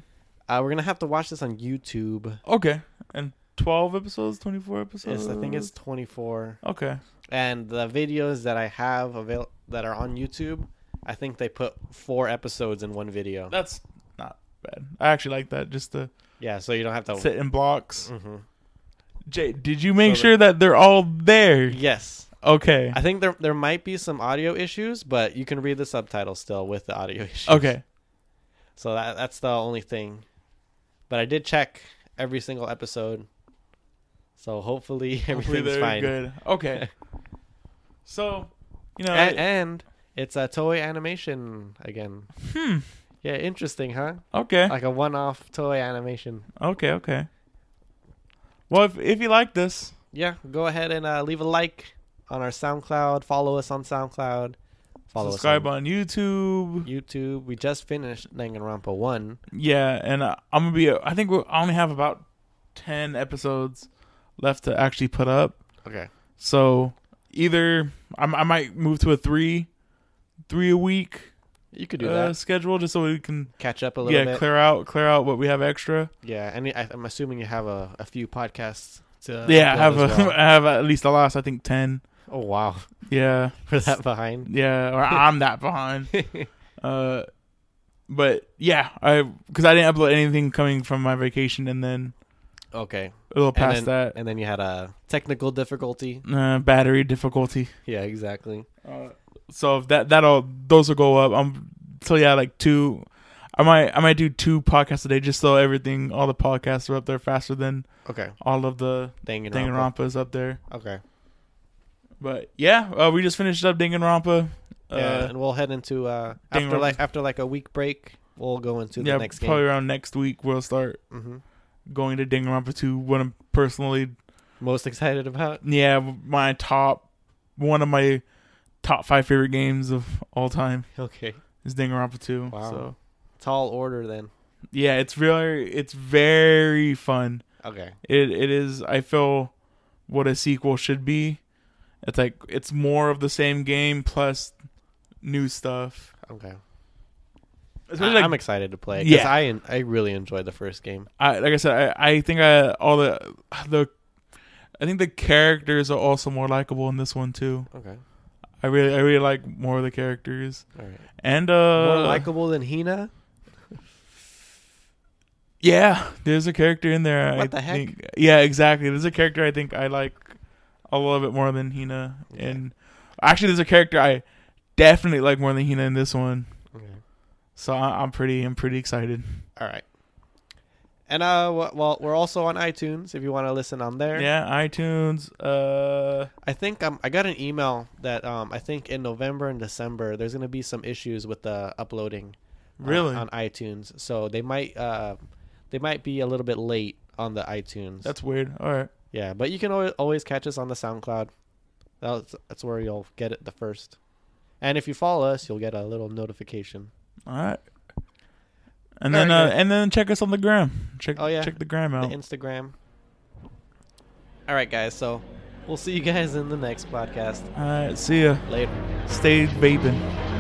uh, we're gonna have to watch this on YouTube. Okay. And twelve episodes, twenty four episodes. It's, I think it's 24. okay. And the videos that I have avail- that are on YouTube, I think they put four episodes in one video. That's not bad. I actually like that. Just to Yeah, so you don't have to. sit in blocks. hmm Jay, did you make So sure that they're all there? Yes, Okay. I think there there might be some audio issues, but you can read the subtitles still with the audio issues. Okay. So that that's the only thing. But I did check every single episode. So hopefully Hopefully everything's they're fine. good. Okay. so, you know, And, and it's a Toei Animation again. hmm. Yeah, interesting, huh? Okay. Like a one-off Toei Animation. Okay. Okay. Well, if if you like this, Yeah, go ahead and uh, leave a like on our SoundCloud. Follow us on SoundCloud. Follow subscribe us on YouTube. on YouTube. We just finished Danganronpa 1. Yeah, and uh, I'm gonna be. I think we'll, I only have about ten episodes left to actually put up. Okay. So either I, I might move to a three, three a week You could do uh, that. schedule just so we can Catch up a little yeah bit. clear out clear out what we have extra. Yeah, and I, I'm assuming you have a, a few podcasts to yeah, I have a, well. I have at least the last I think ten. Oh wow, Yeah, we're that behind. yeah, or I'm that behind. Uh, but yeah, I because I didn't upload anything coming from my vacation, and then okay, a little and past then, that, and then you had a technical difficulty. uh, battery difficulty. Yeah, exactly. Uh, so if that that'll those will go up. I'm so yeah, like two. I might I might do two podcasts a day just so everything all the podcasts are up there faster than Okay, all of the Danganronpa. Danganronpas up there. Okay, But yeah, uh, we just finished up Danganronpa. Uh, yeah, and we'll head into uh, after like after like a week break. We'll go into the yeah, next probably game. around next week we'll start hmm going to Danganronpa 2. What I'm personally Most excited about. yeah my top one of my top five favorite games of all time Okay, is Danganronpa 2. Wow. So tall order then. yeah, it's really it's very fun. Okay, It it is. I feel what a sequel should be. It's like it's more of the same game plus new stuff. okay. I, like, I'm excited to play Yeah. I I really enjoyed the first game. I, like I said, I, I think I all the the I think the characters are also more likable in this one too. Okay, I really I really like more of the characters all right. and uh More likable than Hina. yeah. There's a character in there. I What the heck? Think, yeah, exactly. There's a character I think I like a little bit more than Hina, and actually there's a character I definitely like more than Hina in this one. Okay. So I, I'm pretty I'm pretty excited. All right. And uh, well, we're also on iTunes if you want to listen on there. Yeah, iTunes. Uh, I think um, I got an email that um, I think in November and December there's gonna be some issues with the uploading. uh, really? on iTunes, so they might uh, they might be a little bit late on the iTunes. That's weird. All right. Yeah, but you can always, always catch us on the SoundCloud. That's that's where you'll get it the first. And if you follow us, you'll get a little notification. All right. And All then uh, and then check us on the gram. Check Oh, yeah. check the gram out. The Instagram. All right, guys. So we'll see you guys in the next podcast. All right. See ya. Later. Stay vaping.